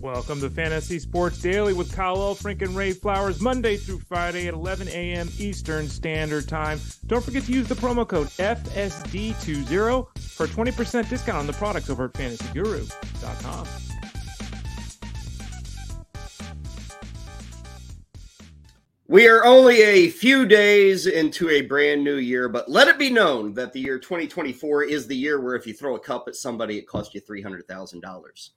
Welcome to Fantasy Sports Daily with Kyle Elfrink and Ray Flowers, Monday through Friday at 11 a.m. Eastern Standard Time. Don't forget to use the promo code FSD20 for a 20% discount on the products over at fantasyguru.com. We are only a few days into a brand new year, but let it be known that the year 2024 is the year where if you throw a cup at somebody, it costs you $300,000.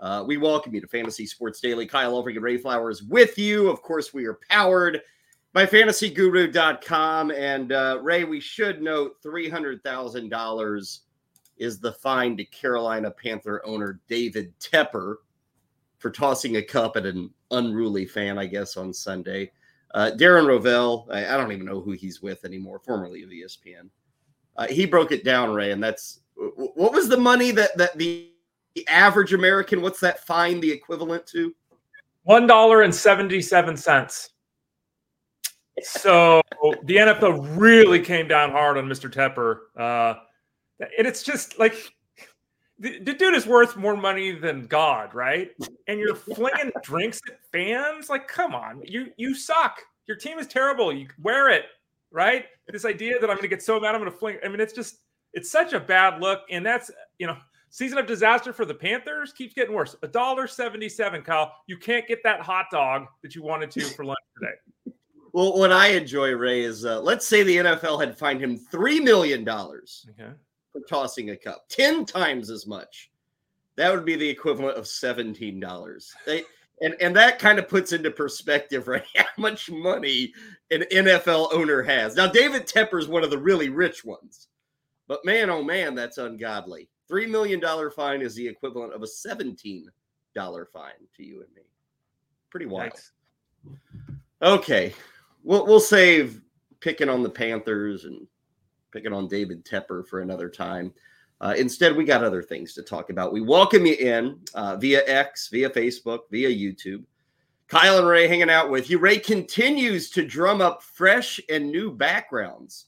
Uh, we welcome you to Fantasy Sports Daily. Kyle Elfrink and Ray Flowers with you. Of course, we are powered by fantasyguru.com. And uh, Ray, we should note $300,000 is the fine to Carolina Panther owner David Tepper for tossing a cup at an unruly fan, I guess, on Sunday. Uh, Darren Rovell, I, I, don't even know who he's with anymore, formerly of ESPN. Uh, he broke it down, Ray, and that's what was the money that that the, the average American? What's that fine the equivalent to? One dollar and seventy-seven cents. So the NFL really came down hard on Mr. Tepper, uh, and it's just like the, the, dude is worth more money than God, right? And you're flinging drinks at fans. Like, come on, you you suck. Your team is terrible. You wear it, right? This idea that I'm going to get so mad, I'm going to fling. I mean, it's just it's such a bad look, and that's you know season of disaster for the Panthers keeps getting worse. A dollar seventy-seven, Kyle. You can't get that hot dog that you wanted to for lunch today. Well, what I enjoy, Ray, is uh, let's say the NFL had fined him three million dollars. Okay for tossing a cup, 10 times as much. That would be the equivalent of $17. And, and that kind of puts into perspective, right? How much money an NFL owner has. Now, David Tepper is one of the really rich ones, but man, oh man, that's ungodly. $3 million fine is the equivalent of a $17 fine to you and me. Pretty wild. Nice. Okay. We'll, we'll save picking on the Panthers and picking on David Tepper for another time. Uh, instead, we got other things to talk about. We welcome you in uh, via X, via Facebook, via YouTube. Kyle and Ray hanging out with you. Ray continues to drum up fresh and new backgrounds,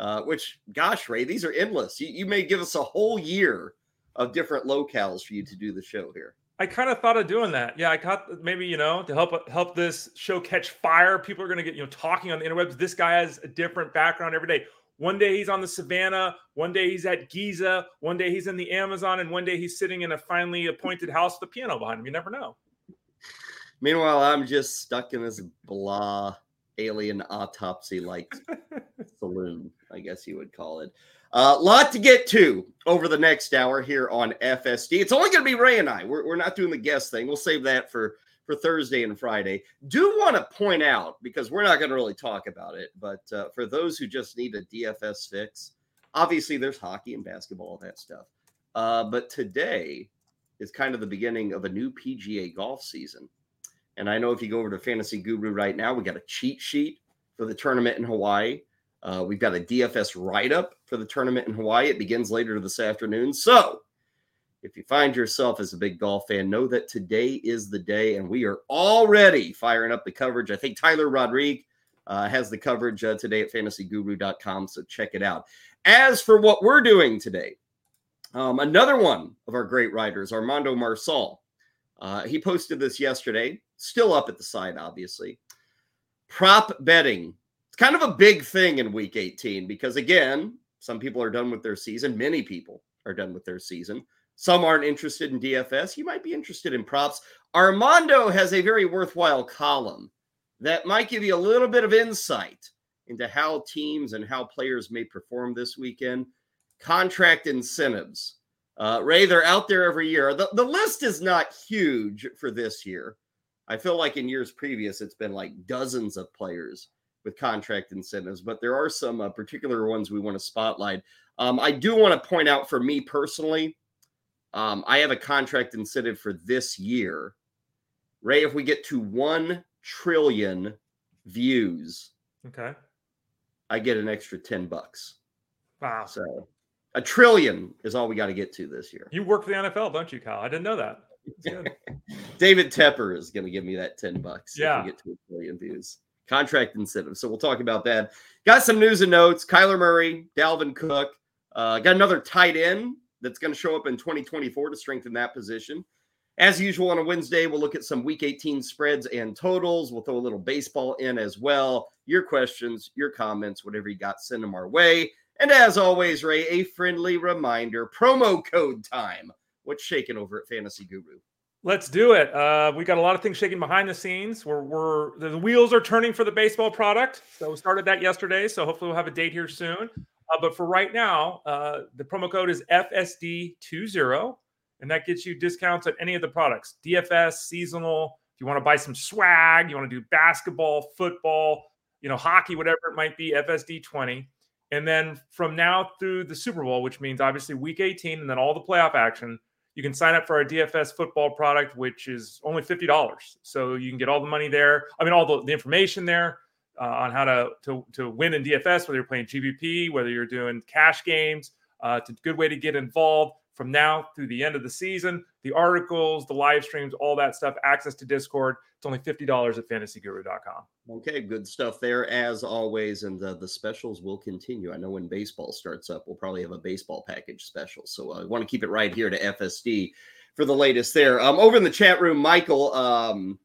uh, which, gosh, Ray, these are endless. You, you may give us a whole year of different locales for you to do the show here. I kind of thought of doing that. Yeah, I thought maybe you know to help help this show catch fire. People are going to get you know talking on the interwebs. This guy has a different background every day. One day he's on the savannah, one day he's at Giza, one day he's in the Amazon, and one day he's sitting in a finely appointed house with a piano behind him. You never know. Meanwhile, I'm just stuck in this blah alien autopsy like saloon, I guess you would call it. A uh, lot to get to over the next hour here on FSD. It's only going to be Ray and I. We're, we're not doing the guest thing. We'll save that for for Thursday and Friday. Do want to point out because we're not going to really talk about it, but uh, for those who just need a DFS fix, obviously there's hockey and basketball, all that stuff. Uh, but today is kind of the beginning of a new PGA golf season. And I know if you go over to Fantasy Guru right now, we got a cheat sheet for the tournament in Hawaii. Uh, we've got a DFS write up for the tournament in Hawaii. It begins later this afternoon. So if you find yourself as a big golf fan, know that today is the day, and we are already firing up the coverage. I think Tyler Rodriguez uh, has the coverage uh, today at fantasyguru.com, so check it out. As for what we're doing today, um, another one of our great writers, Armando Marsal, uh, he posted this yesterday, still up at the site, obviously. Prop betting. It's kind of a big thing in week 18 because, again, some people are done with their season. Many people are done with their season. Some aren't interested in DFS. You might be interested in props. Armando has a very worthwhile column that might give you a little bit of insight into how teams and how players may perform this weekend. Contract incentives. Uh, Ray, they're out there every year. The, the list is not huge for this year. I feel like in years previous, it's been like dozens of players with contract incentives, but there are some uh, particular ones we want to spotlight. Um, I do want to point out for me personally, um, I have a contract incentive for this year. Ray, if we get to 1 trillion views, okay, I get an extra 10 bucks. Wow. So a trillion is all we got to get to this year. You work for the NFL, don't you, Kyle? I didn't know that. David Tepper is going to give me that 10 bucks. Yeah. If we get to a trillion views. Contract incentive. So we'll talk about that. Got some news and notes. Kyler Murray, Dalvin Cook. Uh, got another tight end that's going to show up in 2024 to strengthen that position. As usual on a Wednesday, we'll look at some week 18 spreads and totals. We'll throw a little baseball in as well. Your questions, your comments, whatever you got, send them our way. And as always, Ray, a friendly reminder promo code time. What's shaking over at Fantasy Guru? Let's do it. Uh, we got a lot of things shaking behind the scenes. We're, we're the wheels are turning for the baseball product. So we started that yesterday. So hopefully we'll have a date here soon. Uh, but for right now, uh, the promo code is FSD20 and that gets you discounts at any of the products DFS, seasonal. If you want to buy some swag, you want to do basketball, football, you know, hockey, whatever it might be, FSD 20. And then from now through the Super Bowl, which means obviously week 18 and then all the playoff action, you can sign up for our DFS football product, which is only $50. So you can get all the money there. I mean, all the, the information there uh, on how to, to, to win in DFS, whether you're playing GPP, whether you're doing cash games. Uh, it's a good way to get involved from now through the end of the season. The articles, the live streams, all that stuff, access to Discord. It's only $50 at fantasyguru.com. Okay, good stuff there as always. And the, the specials will continue. I know when baseball starts up, we'll probably have a baseball package special. So I want to keep it right here to FSD for the latest there. Um, over in the chat room, Michael, um,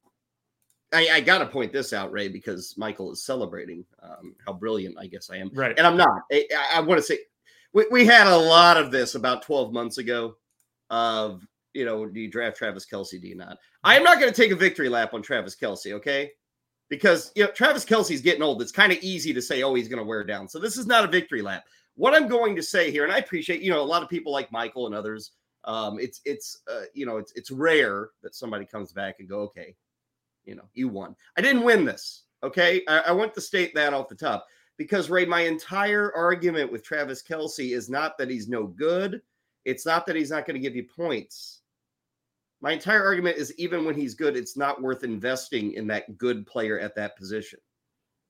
I, I got to point this out, Ray, because Michael is celebrating um, how brilliant I guess I am. Right. And I'm not. I, I want to say we, we had a lot of this about 12 months ago of you know do you draft travis Kelce? do you not? I am not going to take a victory lap on travis Kelce, okay? Because you know travis kelce's getting old. It's kind of easy to say oh he's going to wear down. So this is not a victory lap. What i'm going to say here and i appreciate you know a lot of people like michael and others um it's it's uh, you know it's it's rare that somebody comes back and go okay you know you won. I didn't win this okay? I, I want to state that off the top because Ray, my entire argument with Travis Kelce is not that he's no good. It's not that he's not going to give you points. My entire argument is even when he's good, it's not worth investing in that good player at that position.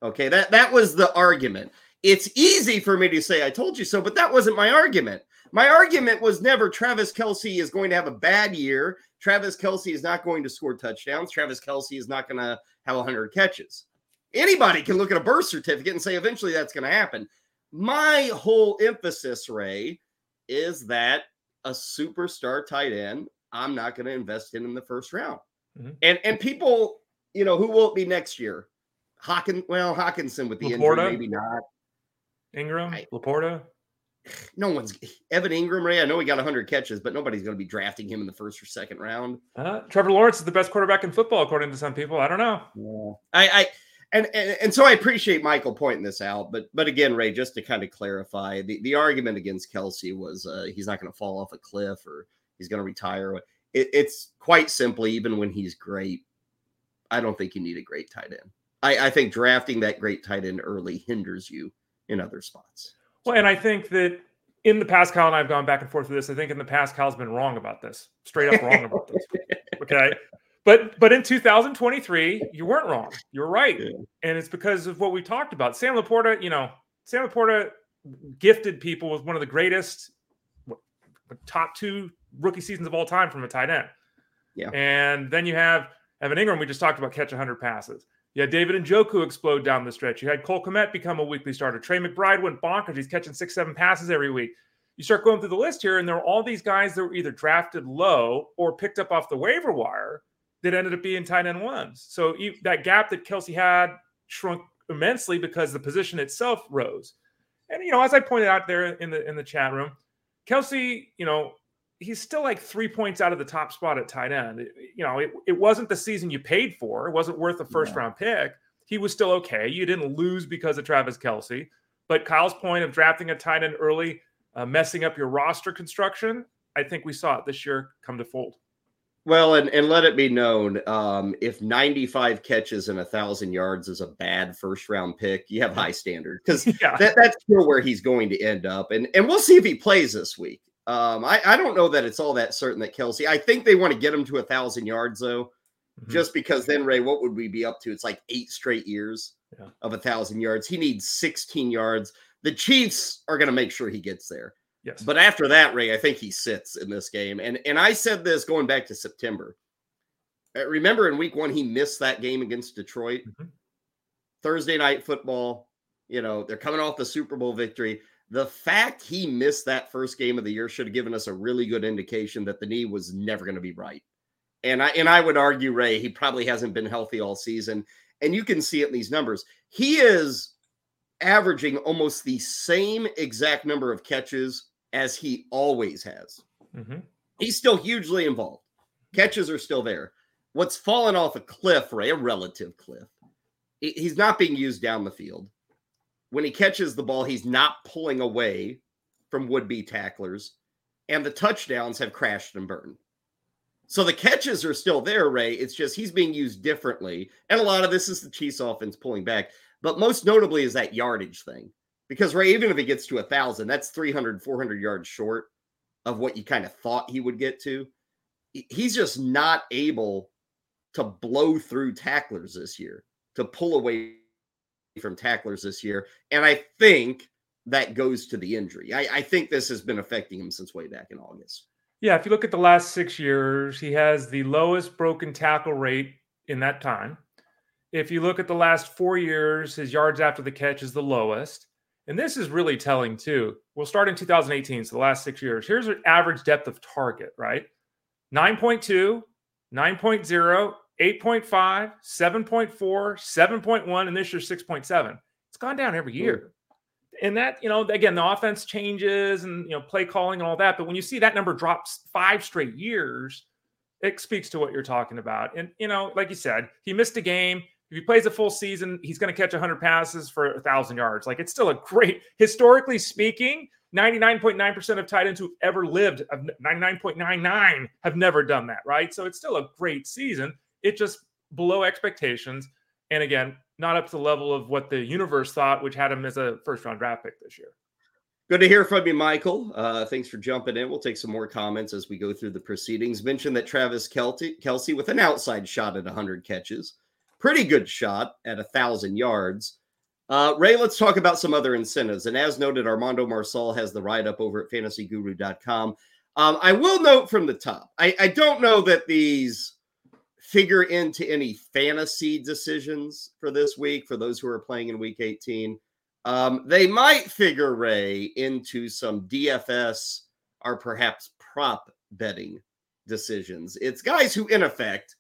Okay, that that was the argument. It's easy for me to say I told you so, but that wasn't my argument. My argument was never Travis Kelce is going to have a bad year. Travis Kelce is not going to score touchdowns. Travis Kelce is not going to have 100 catches. Anybody can look at a birth certificate and say eventually that's going to happen. My whole emphasis, Ray, is that a superstar tight end, I'm not going to invest in in the first round. Mm-hmm. And and people, you know, who will it be next year? Hawkins, well, Hockenson with the LaPorta? injury, maybe not. Engram, I, LaPorta. No one's Evan Engram. Ray. I know he got 100 catches, but nobody's going to be drafting him in the first or second round. Uh, Trevor Lawrence is the best quarterback in football, according to some people. I don't know. Yeah. I, I and, and, and so I appreciate Michael pointing this out, but but again, Ray, just to kind of clarify, the, the argument against Kelce was uh, he's not going to fall off a cliff or he's going to retire. It, it's quite simply, even when he's great, I don't think you need a great tight end. I, I think drafting that great tight end early hinders you in other spots. Well, and I think that in the past, Kyle and I have gone back and forth with this. I think in the past, Kyle's been wrong about this, straight up wrong about this. Okay. But but in 2023, you weren't wrong. You're right, yeah. and it's because of what we talked about. Sam LaPorta, you know, Sam LaPorta gifted people with one of the greatest top two rookie seasons of all time from a tight end. Yeah, and then you have Evan Engram, We just talked about catch 100 passes. You had David Njoku explode down the stretch. You had Cole Kmet become a weekly starter. Trey McBride went bonkers. He's catching six, seven passes every week. You start going through the list here, and there are all these guys that were either drafted low or picked up off the waiver wire that ended up being tight end ones. So that gap that Kelce had shrunk immensely because the position itself rose. And you know, as I pointed out there in the in the chat room, Kelce, you know, he's still like three points out of the top spot at tight end. It, you know, it, it wasn't the season you paid for. It wasn't worth a first yeah. round pick. He was still okay. You didn't lose because of Travis Kelce. But Kyle's point of drafting a tight end early, uh, messing up your roster construction, I think we saw it this year come to fold. Well, and, and let it be known um, if 95 catches and a thousand yards is a bad first round pick, you have high standard because yeah. that, that's still where he's going to end up. And and we'll see if he plays this week. Um, I, I don't know that it's all that certain that Kelce. I think they want to get him to a thousand yards though, mm-hmm. just because then Ray, what would we be up to? It's like eight straight years yeah. of a thousand yards. He needs 16 yards. The Chiefs are going to make sure he gets there. Yes. But after that, Ray, I think he sits in this game. And and I said this going back to September. Uh, remember in week one, he missed that game against Detroit. Mm-hmm. Thursday night football, you know, they're coming off the Super Bowl victory. The fact he missed that first game of the year should have given us a really good indication that the knee was never going to be right. And I and I would argue, Ray, he probably hasn't been healthy all season. And you can see it in these numbers. He is averaging almost the same exact number of catches as he always has. Mm-hmm. He's still hugely involved. Catches are still there. What's fallen off a cliff, Ray, a relative cliff. He's not being used down the field. When he catches the ball, he's not pulling away from would be tacklers, and the touchdowns have crashed and burned. So the catches are still there, Ray. It's just he's being used differently. And a lot of this is the Chiefs offense pulling back. But most notably is that yardage thing. Because Ray, even if he gets to a thousand, that's 300, 400 yards short of what you kind of thought he would get to. He's just not able to blow through tacklers this year, to pull away from tacklers this year. And I think that goes to the injury. I, I think this has been affecting him since way back in August. Yeah, if you look at the last six years, he has the lowest broken tackle rate in that time. If you look at the last four years, his yards after the catch is the lowest. And this is really telling too. We'll start in 2018, so the last six years. Here's an average depth of target, right? 9.2, 9.0, 8.5, 7.4, 7.1, and this year 6.7. It's gone down every year. And that, you know, again, the offense changes and, you know, play calling and all that. But when you see that number drops five straight years, it speaks to what you're talking about. And, you know, like you said, he missed a game. If he plays a full season, he's going to catch 100 passes for a 1,000 yards. Like, it's still a great, historically speaking, 99.9% of tight ends who've ever lived, 99.99 have never done that, right? So it's still a great season. It just below expectations. And again, not up to the level of what the universe thought, which had him as a first round draft pick this year. Good to hear from you, Michael. Uh, thanks for jumping in. We'll take some more comments as we go through the proceedings. Mention that Travis Kelce, Kelce with an outside shot at 100 catches, pretty good shot at 1,000 yards. Uh, Ray, let's talk about some other incentives. And as noted, Armando Marsal has the write up over at fantasyguru.com. Um, I will note from the top, I, I don't know that these figure into any fantasy decisions for this week for those who are playing in week 18. Um, they might figure Ray into some DFS or perhaps prop betting decisions. It's guys who, in effect,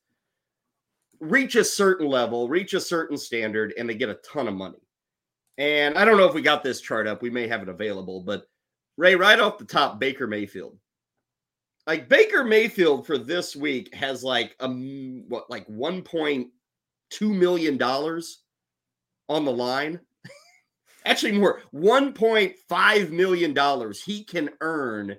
reach a certain level, reach a certain standard, and they get a ton of money. And I don't know if we got this chart up. We may have it available, but Ray, right off the top, Baker Mayfield like Baker Mayfield for this week has like a what like 1.2 million dollars on the line. Actually, more 1.5 million dollars he can earn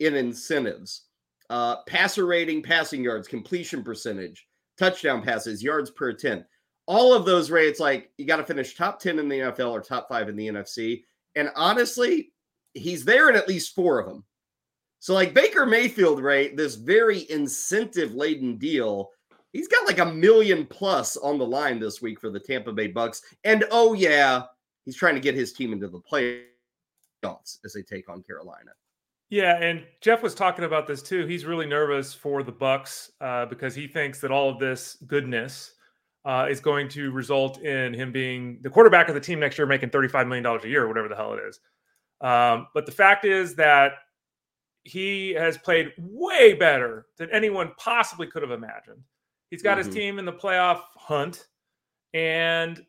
in incentives. Uh, passer rating, passing yards, completion percentage, touchdown passes, yards per attempt. All of those rates, like you got to finish top 10 in the NFL or top five in the NFC. And honestly, he's there in at least four of them. So, like Baker Mayfield, right? This very incentive laden deal. He's got like a million plus on the line this week for the Tampa Bay Bucks. And oh, yeah, he's trying to get his team into the playoffs as they take on Carolina. Yeah, and Jeff was talking about this too. He's really nervous for the Bucks uh, because he thinks that all of this goodness uh, is going to result in him being the quarterback of the team next year, making thirty-five million dollars a year, whatever the hell it is. Um, but the fact is that he has played way better than anyone possibly could have imagined. He's got mm-hmm. his team in the playoff hunt, and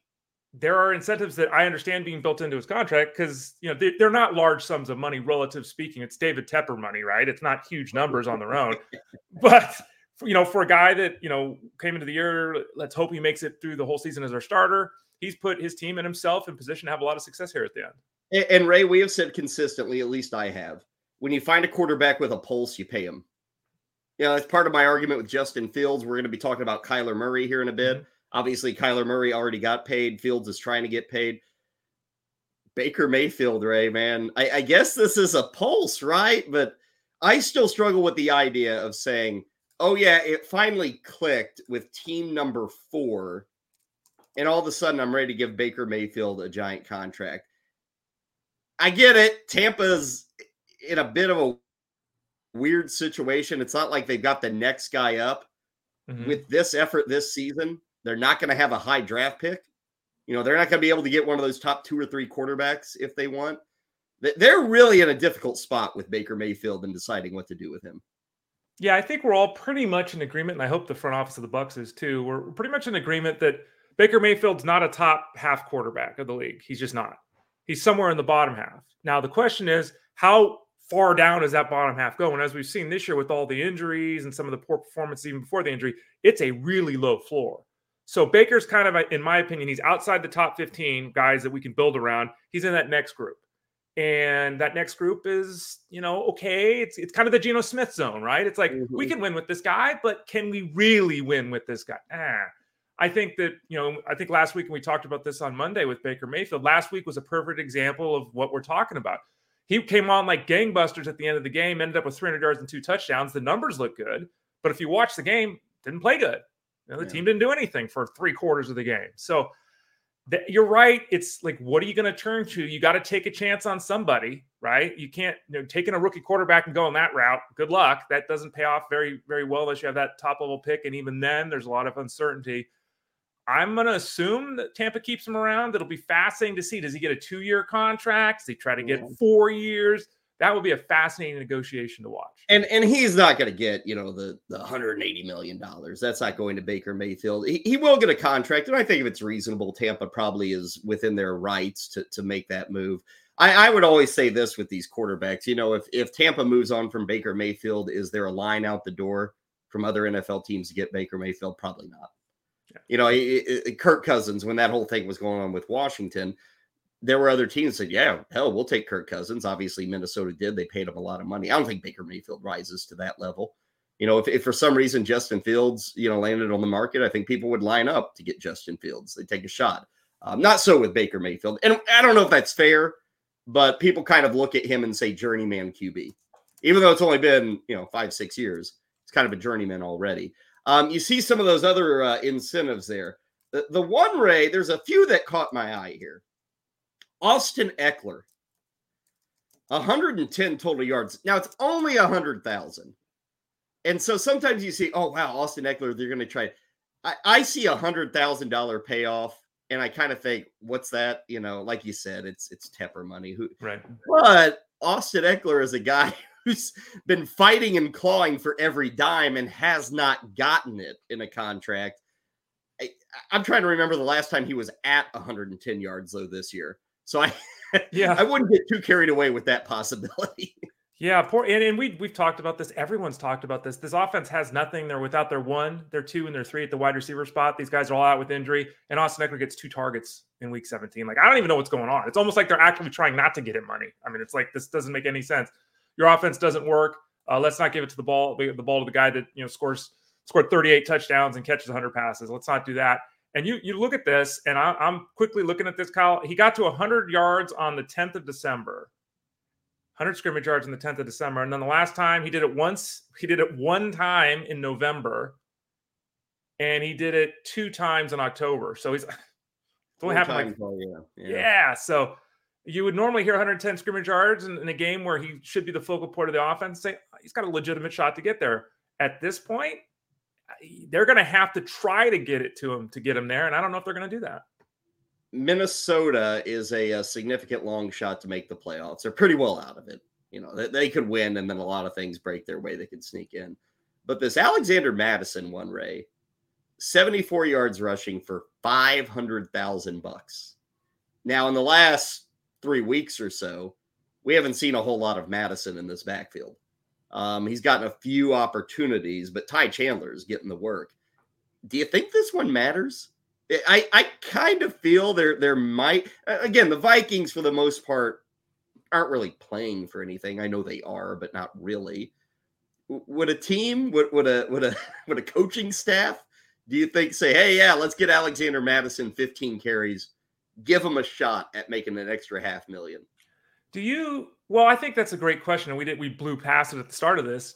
there are incentives that I understand being built into his contract because you know they, are not large sums of money, relative speaking. It's David Tepper money, right? It's not huge numbers on their own, but you know, for a guy that you know came into the year, let's hope he makes it through the whole season as our starter. He's put his team and himself in position to have a lot of success here at the end. And, and Ray, we have said consistently, at least I have, when you find a quarterback with a pulse, you pay him. You know, that's part of my argument with Justin Fields. We're going to be talking about Kyler Murray here in a bit. Mm-hmm. Obviously, Kyler Murray already got paid. Fields is trying to get paid. Baker Mayfield, Ray, man, I, I guess this is a pulse, right? But I still struggle with the idea of saying, oh, yeah, it finally clicked with team number four. And all of a sudden, I'm ready to give Baker Mayfield a giant contract. I get it. Tampa's in a bit of a weird situation. It's not like they've got the next guy up mm-hmm. with this effort this season. They're not going to have a high draft pick. You know, they're not going to be able to get one of those top two or three quarterbacks if they want. They're really in a difficult spot with Baker Mayfield and deciding what to do with him. Yeah, I think we're all pretty much in agreement, and I hope the front office of the Bucks is too. We're pretty much in agreement that Baker Mayfield's not a top half quarterback of the league. He's just not. He's somewhere in the bottom half. Now the question is, how far down does that bottom half go? And as we've seen this year with all the injuries and some of the poor performance even before the injury, it's a really low floor. So Baker's kind of, in my opinion, he's outside the top 15 guys that we can build around. He's in that next group. And that next group is, you know, okay. It's it's kind of the Geno Smith zone, right? It's like mm-hmm. we can win with this guy, but can we really win with this guy? Ah. I think that, you know, I think last week, and we talked about this on Monday with Baker Mayfield, last week was a perfect example of what we're talking about. He came on like gangbusters at the end of the game, ended up with 300 yards and two touchdowns. The numbers look good, but if you watch the game, didn't play good. You know, the yeah. team didn't do anything for three quarters of the game. So you're right. It's like, what are you going to turn to? You got to take a chance on somebody, right? You can't, you know, taking a rookie quarterback and going that route. Good luck. That doesn't pay off very, very well unless you have that top level pick. And even then, there's a lot of uncertainty. I'm going to assume that Tampa keeps him around. It'll be fascinating to see. Does he get a two year contract? Does he try to get four years? That would be a fascinating negotiation to watch. And and he's not going to get you know the the 180 million dollars. That's not going to Baker Mayfield. He, he will get a contract, and I think if it's reasonable, Tampa probably is within their rights to to make that move. I, I would always say this with these quarterbacks. You know, if if Tampa moves on from Baker Mayfield, is there a line out the door from other NFL teams to get Baker Mayfield? Probably not. You know, it, it, Kirk Cousins, when that whole thing was going on with Washington, there were other teams that said, yeah, hell, we'll take Kirk Cousins. Obviously, Minnesota did. They paid him a lot of money. I don't think Baker Mayfield rises to that level. You know, if, if for some reason Justin Fields, you know, landed on the market, I think people would line up to get Justin Fields. They take a shot. Um, not so with Baker Mayfield. And I don't know if that's fair, but people kind of look at him and say journeyman QB. Even though it's only been, you know, five, six years, it's kind of a journeyman already. Um, you see some of those other uh, incentives there. The, the one Ray, there's a few that caught my eye here. Austin Ekeler, 110 total yards. Now it's only 100,000. And so sometimes you see, oh, wow, Austin Ekeler, they're going to try. I, I see a $100,000 payoff and I kind of think, what's that? You know, like you said, it's it's Tepper money. Who, right? But Austin Ekeler is a guy who's been fighting and clawing for every dime and has not gotten it in a contract. I, am trying to remember the last time he was at 110 yards though this year. So I yeah, I wouldn't get too carried away with that possibility. Yeah, poor and, and we we've talked about this. Everyone's talked about this. This offense has nothing. They're without their one, their two, and their three at the wide receiver spot. These guys are all out with injury. And Austin Ekeler gets two targets in week 17. Like, I don't even know what's going on. It's almost like they're actually trying not to get him money. I mean, it's like this doesn't make any sense your offense doesn't work. Uh, let's not give it to the ball, the ball to the guy that you know scores scored 38 touchdowns and catches 100 passes. Let's not do that. And you you look at this, and I, I'm quickly looking at this, Kyle. He got to 100 yards on the 10th of December. 100 scrimmage yards on the 10th of December, and then the last time he did it once, he did it one time in November, and he did it two times in October. So he's it's only happened like yeah. yeah. yeah. So you would normally hear 110 scrimmage yards in, in, a game where he should be the focal point of the offense. Say oh, he's got a legitimate shot to get there. At this point, they're going to have to try to get it to him to get him there, and I don't know if they're going to do that. Minnesota is a, a, significant long shot to make the playoffs. They're pretty well out of it. You know, they, they could win, and then a lot of things break their way. They could sneak in. But this Alexander Mattison one, Ray, 74 yards rushing for 500,000 bucks. Now, in the last three weeks or so, we haven't seen a whole lot of Mattison in this backfield. Um, he's gotten a few opportunities, but Ty Chandler is getting the work. Do you think this one matters? I, I kind of feel there there might again the Vikings for the most part aren't really playing for anything. I know they are, but not really. Would a team, would, would a would a would a coaching staff, do you think say, hey, yeah, let's get Alexander Mattison 15 carries give them a shot at making an extra half million? Do you? Well, I think that's a great question. And we did we blew past it at the start of this.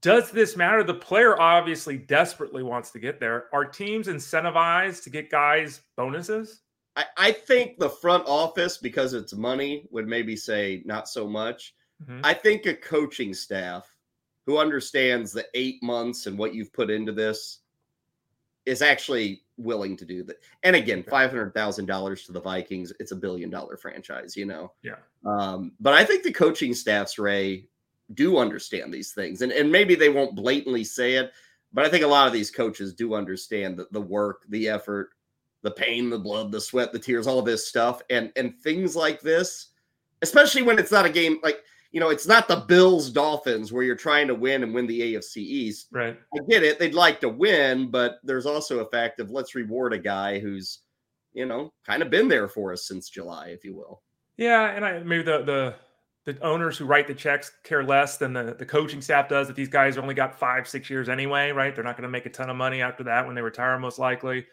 Does this matter? The player obviously desperately wants to get there. Are teams incentivized to get guys bonuses? I, I think the front office, because it's money, would maybe say not so much. Mm-hmm. I think a coaching staff who understands the eight months and what you've put into this is actually willing to do that. And again, five hundred thousand dollars to the Vikings, it's a billion dollar franchise, you know. Yeah. Um, but I think the coaching staffs, Ray, do understand these things. And, and maybe they won't blatantly say it, but I think a lot of these coaches do understand the, the work, the effort, the pain, the blood, the sweat, the tears, all this stuff. And and things like this, especially when it's not a game like you know, it's not the Bills Dolphins where you're trying to win and win the AFC East. Right. I get it. They'd like to win, but there's also a fact of let's reward a guy who's, you know, kind of been there for us since July, if you will. Yeah, and I maybe the the the owners who write the checks care less than the, the coaching staff does that these guys only got five six years anyway right they're not going to make a ton of money after that when they retire most likely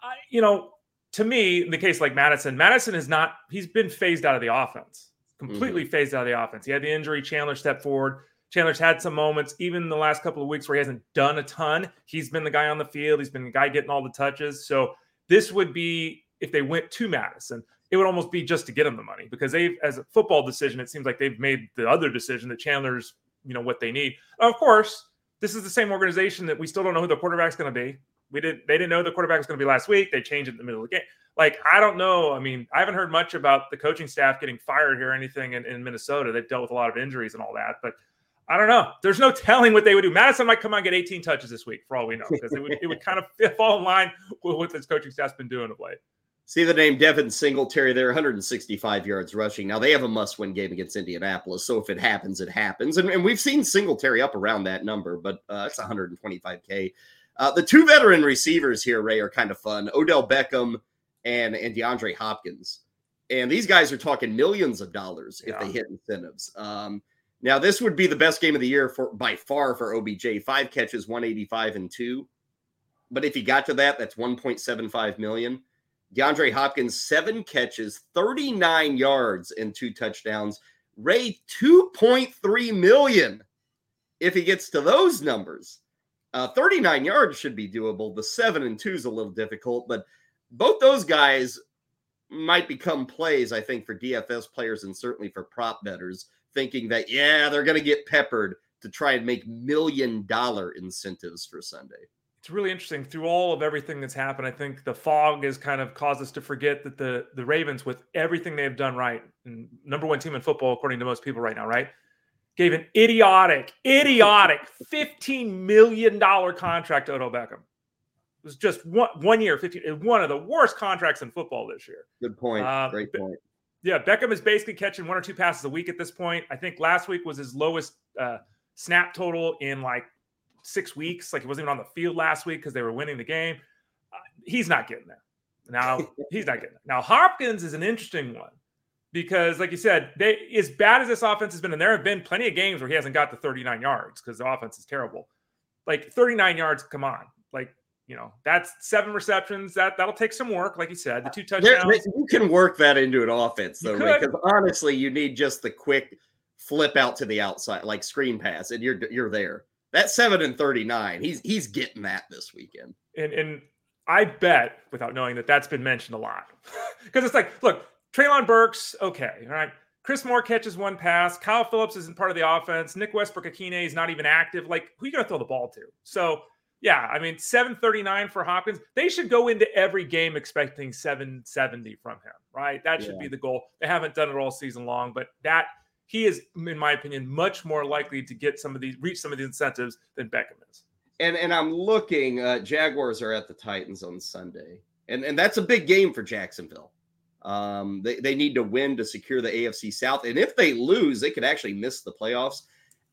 I, you know to me in the case like Mattison, Mattison is not he's been phased out of the offense completely mm-hmm. phased out of the offense he had the injury chandler stepped forward chandler's had some moments even the last couple of weeks where he hasn't done a ton he's been the guy on the field he's been the guy getting all the touches so this would be if they went to Mattison, it would almost be just to get him the money because they've, as a football decision, it seems like they've made the other decision that Chandler's, you know, what they need. Of course, this is the same organization that we still don't know who the quarterback's going to be. We did they didn't know the quarterback was going to be last week. They changed it in the middle of the game. Like I don't know. I mean, I haven't heard much about the coaching staff getting fired here or anything in, in Minnesota. They've dealt with a lot of injuries and all that, but I don't know. There's no telling what they would do. Mattison might come out and get 18 touches this week, for all we know, because it would, it would kind of fall in line with what this coaching staff's been doing of late. See the name Devin Singletary there, 165 yards rushing. Now they have a must-win game against Indianapolis, so if it happens, it happens. And, and we've seen Singletary up around that number, but uh, it's 125k. Uh, the two veteran receivers here, Ray, are kind of fun. Odell Beckham and and DeAndre Hopkins, and these guys are talking millions of dollars if yeah. they hit incentives. Um, now this would be the best game of the year for by far for OBJ. Five catches, 185 and two. But if he got to that, that's 1.75 million. DeAndre Hopkins, seven catches, 39 yards, and two touchdowns. Ray, 2.3 million if he gets to those numbers. Uh, 39 yards should be doable. The seven and two is a little difficult, but both those guys might become plays, I think, for DFS players and certainly for prop bettors, thinking that, yeah, they're going to get peppered to try and make million dollar incentives for Sunday it's really interesting through all of everything that's happened. I think the fog has kind of caused us to forget that the the Ravens, with everything they have done right, and number one team in football according to most people right now, right, gave an idiotic, idiotic fifteen million dollar contract to Odell Beckham. It was just one one year, fifteen. One of the worst contracts in football this year. Good point. Uh, Great point. Yeah, Beckham is basically catching one or two passes a week at this point. I think last week was his lowest uh, snap total in like six weeks. Like he wasn't even on the field last week because they were winning the game. Uh, he's not getting there. Now he's not getting there. Now Hopkins is an interesting one because, like you said, they as bad as this offense has been, and there have been plenty of games where he hasn't got the 39 yards because the offense is terrible. Like 39 yards, come on. Like you know, that's seven receptions. That that'll take some work, like you said. The two touchdowns. There, you can work that into an offense, though, because honestly, you need just the quick flip out to the outside, like screen pass, and you're you're there. That seven and thirty nine, he's he's getting that this weekend. And and I bet, without knowing that, that's been mentioned a lot, because it's like, look, Treylon Burks, okay, all right. Chris Moore catches one pass. Kyle Phillips isn't part of the offense. Nick Westbrook-Ikhine is not even active. Like, who are you going to throw the ball to? So, yeah, I mean, 739 for Hopkins. They should go into every game expecting 770 from him, right? That should yeah. be the goal. They haven't done it all season long, but that he is, in my opinion, much more likely to get some of these, reach some of the incentives than Beckham is. And and I'm looking. Uh, Jaguars are at the Titans on Sunday, and and that's a big game for Jacksonville. Um, they they need to win to secure the AFC South, and if they lose, they could actually miss the playoffs.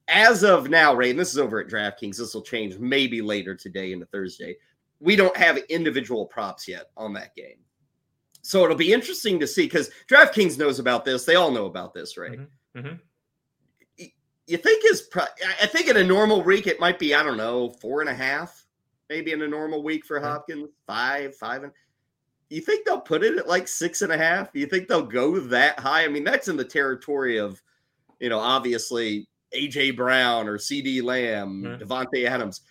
As of now, Ray, and this is over at DraftKings. This will change maybe later today into Thursday. We don't have individual props yet on that game. So it'll be interesting to see because DraftKings knows about this. They all know about this, right? Mm-hmm. Mm-hmm. You think is pro- I think in a normal week it might be I don't know four and a half, maybe in a normal week for Hopkins five five and. You think they'll put it at like six and a half? You think they'll go that high? I mean, that's in the territory of, you know, obviously AJ Brown or CeeDee Lamb, mm-hmm. Davante Adams.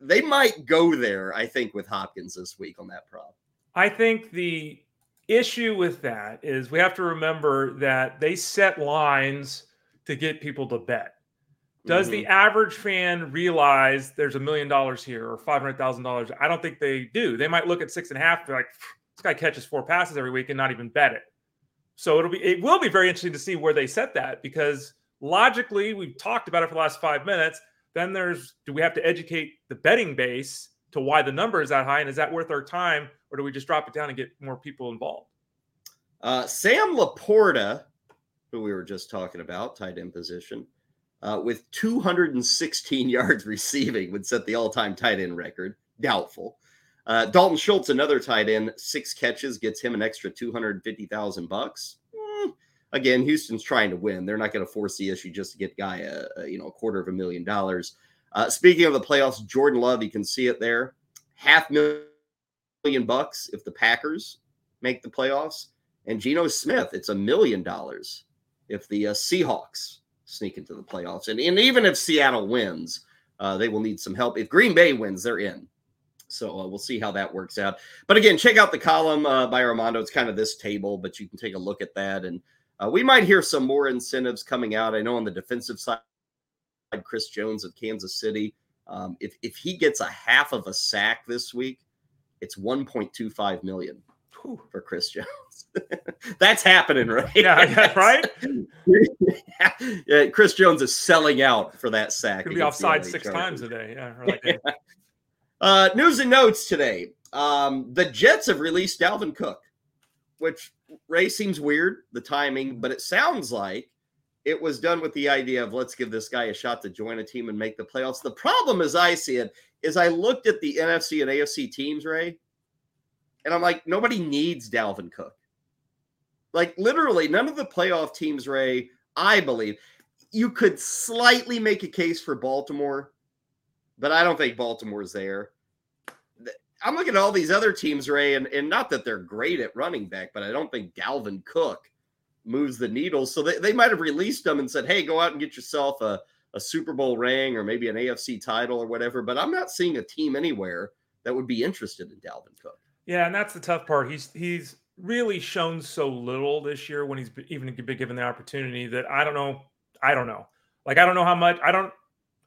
They might go there, I think, with Hopkins this week on that prop. I think the issue with that is we have to remember that they set lines to get people to bet. Does mm-hmm. the average fan realize there's a million dollars here or five hundred thousand dollars? I don't think they do. They might look at six and a half. They're like, this guy catches four passes every week and not even bet it. So it'll be it will be very interesting to see where they set that because logically, we've talked about it for the last five minutes. Then there's do we have to educate the betting base to why the number is that high? And is that worth our time? Or do we just drop it down and get more people involved? Uh, Sam Laporta, who we were just talking about, tight end position, uh, with 216 yards receiving, would set the all time tight end record. Doubtful. Uh, Dalton Schultz, another tight end, six catches gets him an extra 250,000 bucks. Mm, again, Houston's trying to win. They're not going to force the issue just to get guy a, a, you know a quarter of a million dollars. Uh, speaking of the playoffs, Jordan Love, you can see it there, half million bucks if the Packers make the playoffs, and Geno Smith, it's a million dollars if the uh, Seahawks sneak into the playoffs, and, and even if Seattle wins, uh, they will need some help. If Green Bay wins, they're in. So uh, we'll see how that works out. But again, check out the column uh, by Armando. It's kind of this table, but you can take a look at that. And uh, we might hear some more incentives coming out. I know on the defensive side, Chris Jones of Kansas City, um, if, if he gets a half of a sack this week, it's 1.25 million for Chris Jones. That's happening, right? Yeah, yeah right. yeah, Chris Jones is selling out for that sack. Could be offside six times a day. Yeah, like yeah. Uh, news and notes today. Um, the Jets have released Dalvin Cook, which Ray seems weird, the timing, but it sounds like it was done with the idea of let's give this guy a shot to join a team and make the playoffs. The problem, as I see it, is I looked at the NFC and AFC teams, Ray, and I'm like, nobody needs Dalvin Cook. Like literally, none of the playoff teams, Ray, I believe, you could slightly make a case for Baltimore but I don't think Baltimore's there. I'm looking at all these other teams, Ray, and, and not that they're great at running back, but I don't think Dalvin Cook moves the needle. So they, they might have released them and said, hey, go out and get yourself a, a Super Bowl ring or maybe an AFC title or whatever. But I'm not seeing a team anywhere that would be interested in Dalvin Cook. Yeah, and that's the tough part. He's he's really shown so little this year when he's even been given the opportunity that I don't know. I don't know. Like I don't know how much. I don't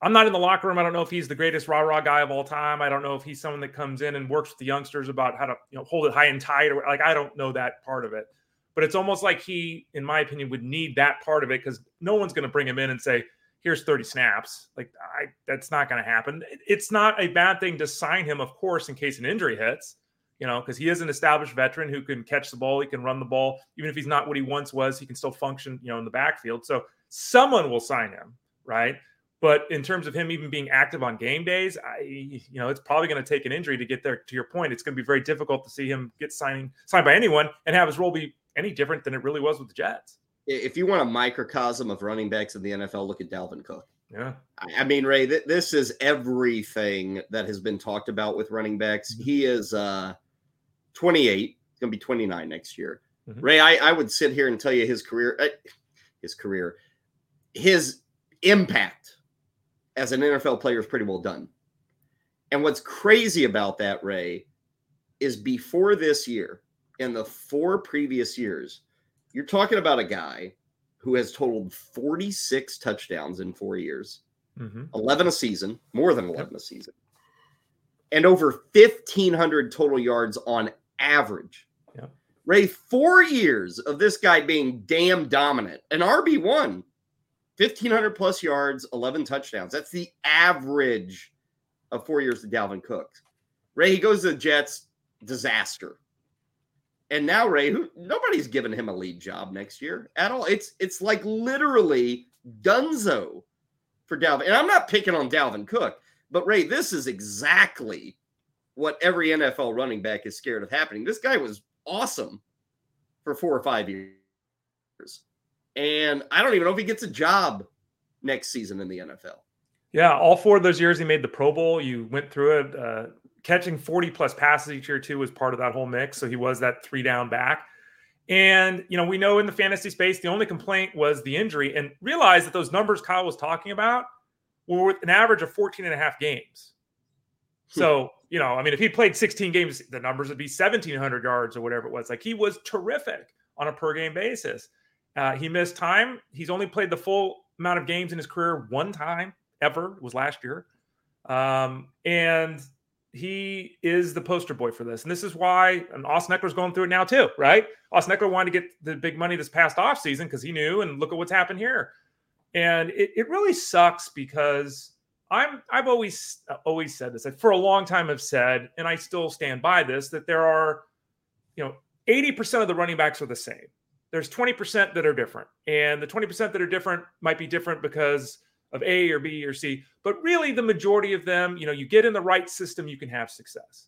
I'm not in the locker room. I don't know if he's the greatest rah rah guy of all time. I don't know if he's someone that comes in and works with the youngsters about how to you know hold it high and tight or like I don't know that part of it. But it's almost like he, in my opinion, would need that part of it because no one's going to bring him in and say, "Here's 30 snaps." Like I, that's not going to happen. It's not a bad thing to sign him, of course, in case an injury hits. You know, because he is an established veteran who can catch the ball, he can run the ball. Even if he's not what he once was, he can still function. You know, in the backfield. So someone will sign him, right? But in terms of him even being active on game days, I you know it's probably going to take an injury to get there. To your point, it's going to be very difficult to see him get signing signed by anyone and have his role be any different than it really was with the Jets. If you want a microcosm of running backs in the NFL, look at Dalvin Cook. Yeah, I mean, Ray, th- this is everything that has been talked about with running backs. Mm-hmm. He is uh, 28, going to be 29 next year. Mm-hmm. Ray, I, I would sit here and tell you his career, uh, his career, his impact as an NFL player is pretty well done. And what's crazy about that, Ray, is before this year and the four previous years, you're talking about a guy who has totaled 46 touchdowns in four years, mm-hmm. 11 a season, more than 11 yep. a season, and over 1,500 total yards on average. Yep. Ray, four years of this guy being damn dominant, an RB1 1500 plus yards, 11 touchdowns. That's the average of four years to Dalvin Cook. Ray, he goes to the Jets, disaster. And now Ray, who nobody's giving him a lead job next year at all. It's it's like literally dunzo for Dalvin. And I'm not picking on Dalvin Cook, but Ray, this is exactly what every NFL running back is scared of happening. This guy was awesome for four or five years. And I don't even know if he gets a job next season in the NFL. Yeah, all four of those years he made the Pro Bowl. You went through it. Uh, catching 40 plus passes each year, too, was part of that whole mix. So he was that three down back. And, you know, we know in the fantasy space, the only complaint was the injury. And realize that those numbers Kyle was talking about were with an average of 14 and a half games. Hmm. So, you know, I mean, if he played 16 games, the numbers would be 1,700 yards or whatever it was. Like he was terrific on a per game basis. Uh, he missed time. He's only played the full amount of games in his career one time ever. It was last year. Um, and he is the poster boy for this. And this is why and Austin Ekeler's going through it now too, right? Austin Ekeler wanted to get the big money this past offseason because he knew, and look at what's happened here. And it, it really sucks because I'm I've always always said this. For a long time I've said, and I still stand by this, that there are, you know, 80% of the running backs are the same. There's 20% that are different. And the 20% that are different might be different because of A or B or C, but really the majority of them, you know, you get in the right system, you can have success.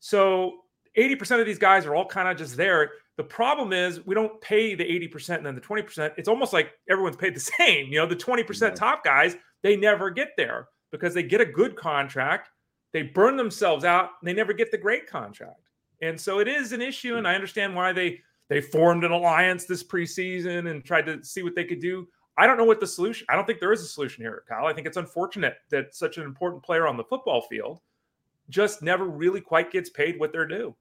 So 80% of these guys are all kind of just there. The problem is we don't pay the 80% and then the 20%. It's almost like everyone's paid the same. You know, the 20% top guys, they never get there because they get a good contract, they burn themselves out, and they never get the great contract. And so it is an issue. And I understand why they they formed an alliance this preseason and tried to see what they could do. I don't know what the solution. I don't think there is a solution here, Kyle. I think it's unfortunate that such an important player on the football field just never really quite gets paid what they're due.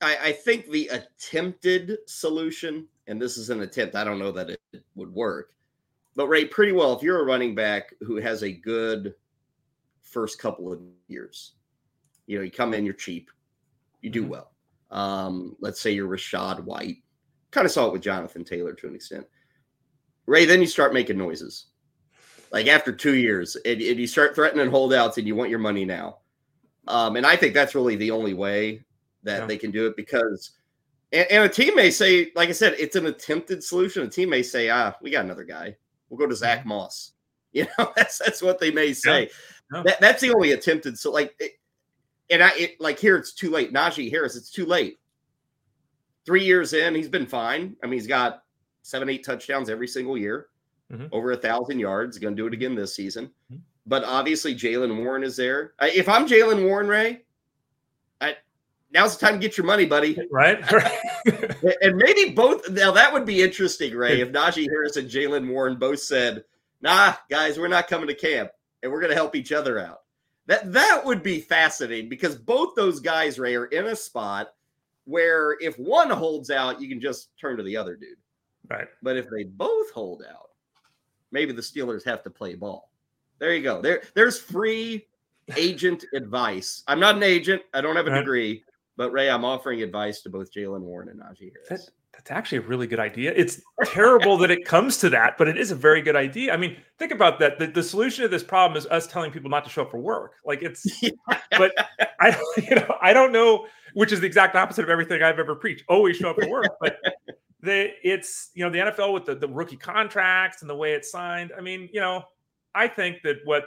I, I think the attempted solution, and this is an attempt, I don't know that it would work, but Ray, pretty well, if you're a running back who has a good first couple of years, you know, you come in, you're cheap, you do mm-hmm. well. Um, let's say you're Rachaad White. Kind of saw it with Jonathan Taylor to an extent. Ray, then you start making noises. Like after two years, and, and you start threatening holdouts and you want your money now. Um, and I think that's really the only way that yeah. they can do it because, and, and, a team may say, like I said, it's an attempted solution. A team may say, ah, we got another guy. We'll go to Zack Moss. You know, that's that's what they may say. Yeah. Yeah. That, that's the only attempted. So like, it, and I it, like here it's too late. Najee Harris, it's too late. Three years in, he's been fine. I mean, he's got seven, eight touchdowns every single year, mm-hmm. over a thousand yards. Going to do it again this season. Mm-hmm. But obviously, Jaylen Warren is there. If I'm Jaylen Warren, Ray, I, now's the time to get your money, buddy. Right. and maybe both. Now that would be interesting, Ray. If Najee Harris and Jaylen Warren both said, "Nah, guys, we're not coming to camp, and we're going to help each other out." That that would be fascinating because both those guys, Ray, are in a spot where if one holds out, you can just turn to the other dude. Right. But if they both hold out, maybe the Steelers have to play ball. There you go. There, there's free agent advice. I'm not an agent. I don't have a degree, but Ray, I'm offering advice to both Jaylen Warren and Najee Harris. That, that's actually a really good idea. It's terrible that it comes to that, but it is a very good idea. I mean, think about that. The, the solution to this problem is us telling people not to show up for work. Like it's, yeah. but I, you know, I don't know, which is the exact opposite of everything I've ever preached. Always show up for work, but the it's you know the NFL with the, the rookie contracts and the way it's signed. I mean, you know, I think that what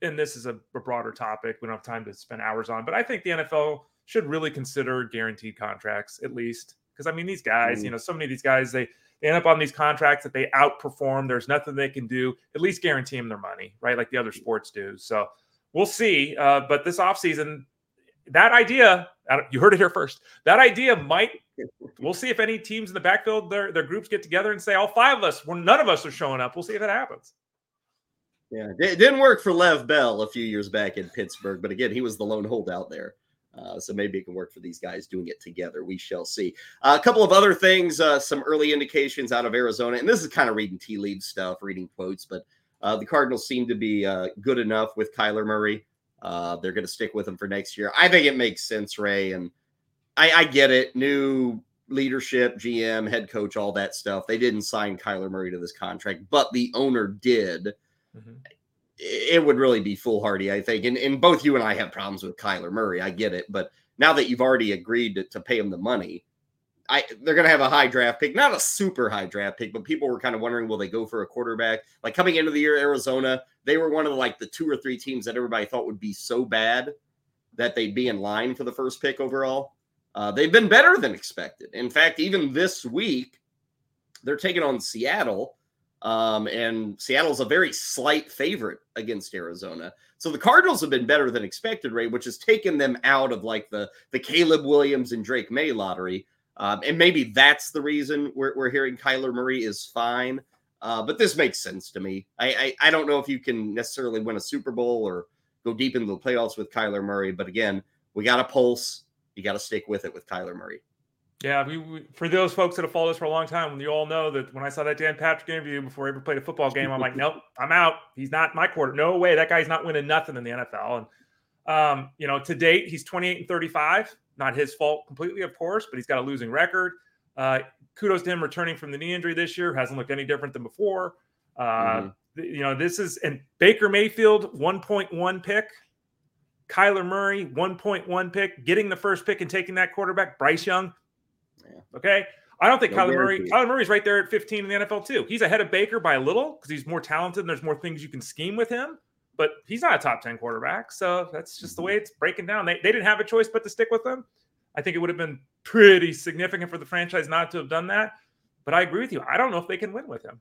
and this is a, a broader topic we don't have time to spend hours on, but I think the NFL should really consider guaranteed contracts at least because I mean these guys, mm. you know, so many of these guys they they end up on these contracts that they outperform. There's nothing they can do. At least guarantee them their money, right? Like the other sports do. So we'll see. Uh, but this offseason, that idea, you heard it here first. That idea might we'll see if any teams in the backfield, their their groups get together and say, all five of us, well, none of us are showing up. We'll see if that happens. Yeah, it didn't work for Lev Bell a few years back in Pittsburgh, but again, he was the lone holdout there. Uh, so maybe it can work for these guys doing it together. We shall see. Uh, a couple of other things, uh, some early indications out of Arizona, and this is kind of reading tea leaves stuff, reading quotes, but uh, the Cardinals seem to be uh, good enough with Kyler Murray. Uh, they're going to stick with him for next year. I think it makes sense, Ray, and I, I get it. New leadership, GM, head coach, all that stuff. They didn't sign Kyler Murray to this contract, but the owner did. Mm-hmm. It would really be foolhardy, I think. And, and both you and I have problems with Kyler Murray. I get it. But now that you've already agreed to, to pay him the money, I they're going to have a high draft pick, not a super high draft pick, but people were kind of wondering, will they go for a quarterback? Like coming into the year, Arizona, they were one of the, like the two or three teams that everybody thought would be so bad that they'd be in line for the first pick overall. Uh, they've been better than expected. In fact, even this week, they're taking on Seattle, um, and Seattle's a very slight favorite against Arizona. So the Cardinals have been better than expected, Ray, which has taken them out of like the the Caleb Williams and Drake Maye lottery. Um, and maybe that's the reason we're, we're hearing Kyler Murray is fine. Uh, but this makes sense to me. I, I, I don't know if you can necessarily win a Super Bowl or go deep into the playoffs with Kyler Murray, but again, we got a pulse you got to stick with it with Kyler Murray. Yeah, we, we, for those folks that have followed us for a long time, you all know that when I saw that Dan Patrick interview before he ever played a football game, I'm like, nope, I'm out. He's not my quarter. No way. That guy's not winning nothing in the NFL. And um, you know, to date, he's 28 and 35. Not his fault completely, of course, but he's got a losing record. Uh, kudos to him returning from the knee injury this year. Hasn't looked any different than before. Uh, mm-hmm. You know, this is and Baker Mayfield 1.1 pick, Kyler Murray 1.1 pick, getting the first pick and taking that quarterback, Bryce Young. Yeah. Okay. I don't think no Kyler Murray. Kyler Murray's right there at 15 in the NFL too. He's ahead of Baker by a little because he's more talented and there's more things you can scheme with him. But he's not a top 10 quarterback, so that's just the way it's breaking down. They, they didn't have a choice but to stick with him. I think it would have been pretty significant for the franchise not to have done that. But I agree with you. I don't know if they can win with him.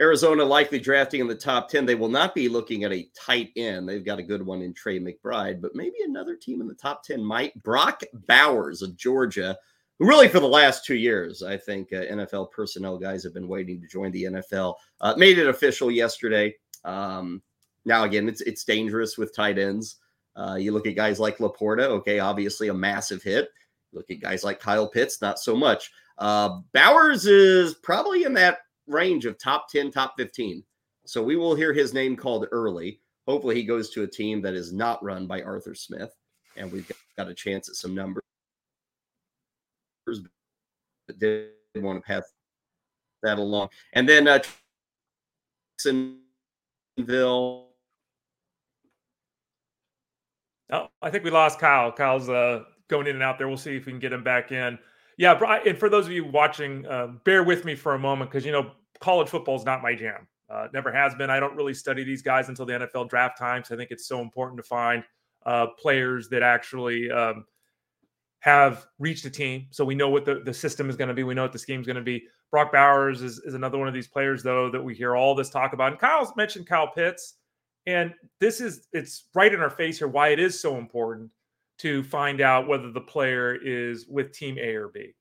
Arizona likely drafting in the top 10. They will not be looking at a tight end. They've got a good one in Trey McBride, but maybe another team in the top 10 might. Brock Bowers of Georgia really for the last two years, I think uh, NFL personnel guys have been waiting to join the NFL. Uh, made it official yesterday. Um, now again, it's it's dangerous with tight ends. Uh, you look at guys like LaPorta, okay, obviously a massive hit. Look at guys like Kyle Pitts, not so much. Uh, Bowers is probably in that range of top 10, top 15. So we will hear his name called early. Hopefully, he goes to a team that is not run by Arthur Smith, and we've got a chance at some numbers but did want to pass that along. And then uh, Jacksonville. Oh, I think we lost Kyle. Kyle's uh, going in and out there. We'll see if we can get him back in. Yeah, and for those of you watching, uh, bear with me for a moment because you know college football is not my jam. Uh, never has been. I don't really study these guys until the NFL draft time. So I think it's so important to find uh, players that actually um, have reached a team. So we know what the, the system is going to be. We know what the scheme is going to be. Brock Bowers is, is another one of these players, though, that we hear all this talk about. And Kyle's mentioned Kyle Pitts. And this is, it's right in our face here why it is so important to find out whether the player is with team A or B.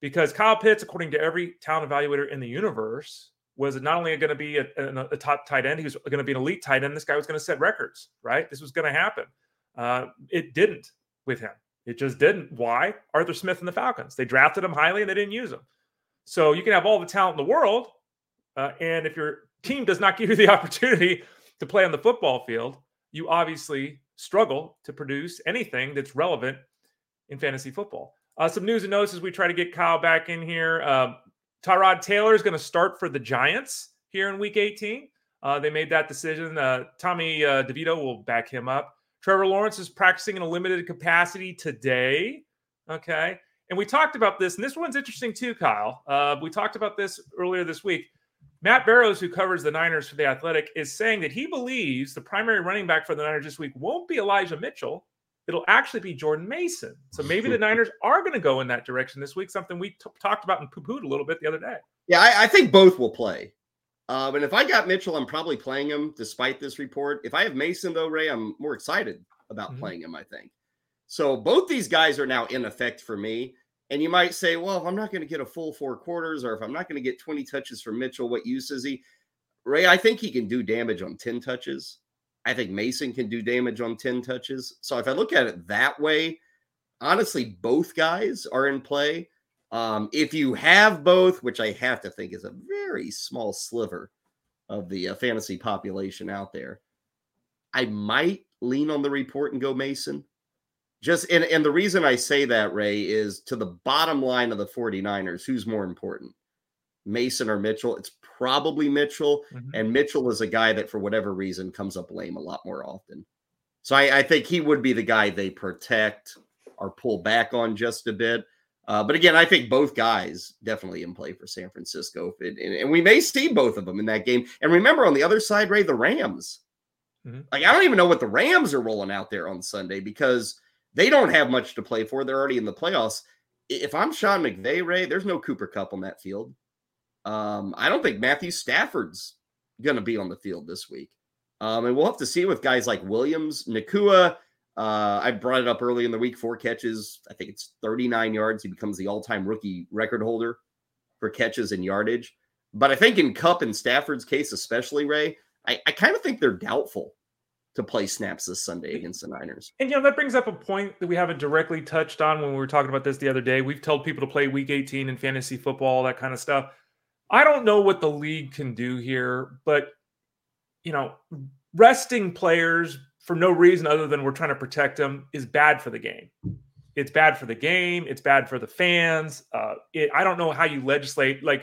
Because Kyle Pitts, according to every talent evaluator in the universe, was not only going to be a, a, a, top tight end, he was going to be an elite tight end. This guy was going to set records, right? This was going to happen. Uh, it didn't with him. It just didn't. Why? Arthur Smith and the Falcons. They drafted him highly and they didn't use him. So you can have all the talent in the world, uh, and if your team does not give you the opportunity to play on the football field, you obviously struggle to produce anything that's relevant in fantasy football. Uh, some news and notes as we try to get Kyle back in here. Uh, Tyrod Taylor is going to start for the Giants here in Week 18. Uh, they made that decision. Uh, Tommy uh, DeVito will back him up. Trevor Lawrence is practicing in a limited capacity today. Okay. And we talked about this, and this one's interesting too, Kyle. Uh, we talked about this earlier this week. Matt Barrows, who covers the Niners for The Athletic, is saying that he believes the primary running back for the Niners this week won't be Elijah Mitchell. It'll actually be Jordan Mason. So maybe the Niners are going to go in that direction this week, something we t- talked about and poo pooed a little bit the other day. Yeah, I, I think both will play. Um, and if I got Mitchell, I'm probably playing him despite this report. If I have Mason, though, Ray, I'm more excited about mm-hmm. playing him, I think. So both these guys are now in effect for me. And you might say, well, if I'm not going to get a full four quarters or if I'm not going to get 20 touches from Mitchell, what use is he? Ray, I think he can do damage on 10 touches. I think Mason can do damage on 10 touches. So if I look at it that way, honestly, both guys are in play. Um, if you have both, which I have to think is a very small sliver of the uh, fantasy population out there, I might lean on the report and go Mason. Just and, and the reason I say that, Ray, is to the bottom line of the 49ers, who's more important? Mason or Mitchell? It's probably Mitchell. Mm-hmm. And Mitchell is a guy that, for whatever reason, comes up lame a lot more often. So I, I think he would be the guy they protect or pull back on just a bit. Uh, but again, I think both guys definitely in play for San Francisco. And, and, we may see both of them in that game. And remember, on the other side, Ray, the Rams. Mm-hmm. Like, I don't even know what the Rams are rolling out there on Sunday because they don't have much to play for. They're already in the playoffs. If I'm Sean McVay, Ray, there's no Cooper Kupp on that field. Um, I don't think Matthew Stafford's going to be on the field this week. Um, and we'll have to see with guys like Williams, Nacua. Uh, I brought it up early in the week, four catches. I think it's 39 yards. He becomes the all time rookie record holder for catches and yardage. But I think in Kupp and Stafford's case, especially, Ray, I, I kind of think they're doubtful to play snaps this Sunday against the Niners. And you know that brings up a point that we haven't directly touched on when we were talking about this the other day. We've told people to play Week 18 in fantasy football, that kind of stuff. I don't know what the league can do here, but you know, resting players for no reason other than we're trying to protect them is bad for the game. It's bad for the game. It's bad for the fans. Uh, it, I don't know how you legislate like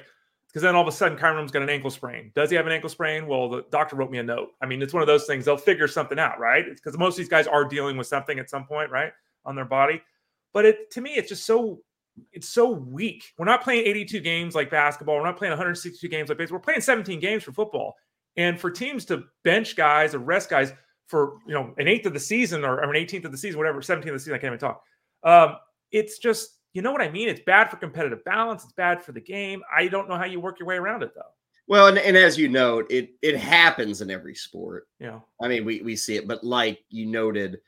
because then all of a sudden Williams got an ankle sprain. Does he have an ankle sprain? Well, the doctor wrote me a note. I mean, it's one of those things. They'll figure something out, right? Because most of these guys are dealing with something at some point, right, on their body. But it to me, it's just so it's so weak. We're not playing 82 games like basketball. We're not playing 162 games like baseball. We're playing 17 games for football. And for teams to bench guys or rest guys for you know an eighth of the season or, or an 18th of the season, whatever, 17th of the season, I can't even talk. Um, it's just you know what I mean? It's bad for competitive balance. It's bad for the game. I don't know how you work your way around it though. Well, and, and as you note, it it happens in every sport. Yeah. I mean, we we see it, but like you noted,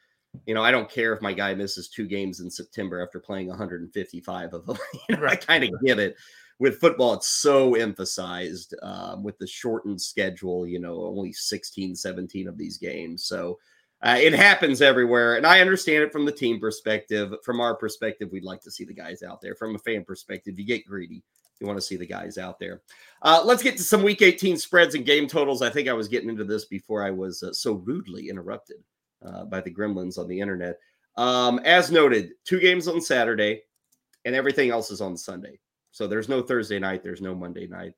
you know, I don't care if my guy misses two games in September after playing 155 of them. you know, right. I kind of get it. With football, it's so emphasized um, with the shortened schedule, you know, only 16, 17 of these games. So uh, it happens everywhere, and I understand it from the team perspective. From our perspective, we'd like to see the guys out there. From a fan perspective, you get greedy. You want to see the guys out there. Uh, let's get to some Week 18 spreads and game totals. I think I was getting into this before I was uh, so rudely interrupted uh, by the gremlins on the internet. Um, as noted, two games on Saturday, and everything else is on Sunday. So there's no Thursday night. There's no Monday night.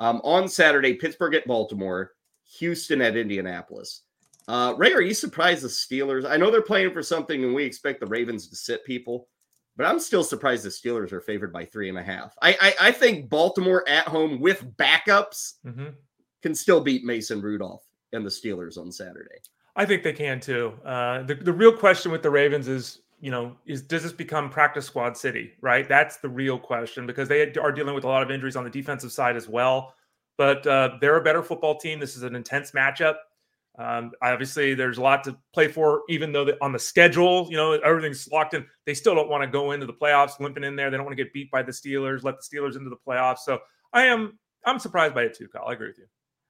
Um, on Saturday, Pittsburgh at Baltimore, Houston at Indianapolis. Uh, Ray, are you surprised the Steelers? I know they're playing for something, and we expect the Ravens to sit people, but I'm still surprised the Steelers are favored by three and a half. I I, I think Baltimore at home with backups mm-hmm. can still beat Mason Rudolph and the Steelers on Saturday. I think they can too. Uh, the the real question with the Ravens is, you know, is does this become practice squad city? Right, that's the real question because they are dealing with a lot of injuries on the defensive side as well. But uh, they're a better football team. This is an intense matchup. Um, obviously, there's a lot to play for, even though on the schedule, you know, everything's locked in. They still don't want to go into the playoffs limping in there. They don't want to get beat by the Steelers, let the Steelers into the playoffs. So I am I'm surprised by it too, Kyle. I agree with you.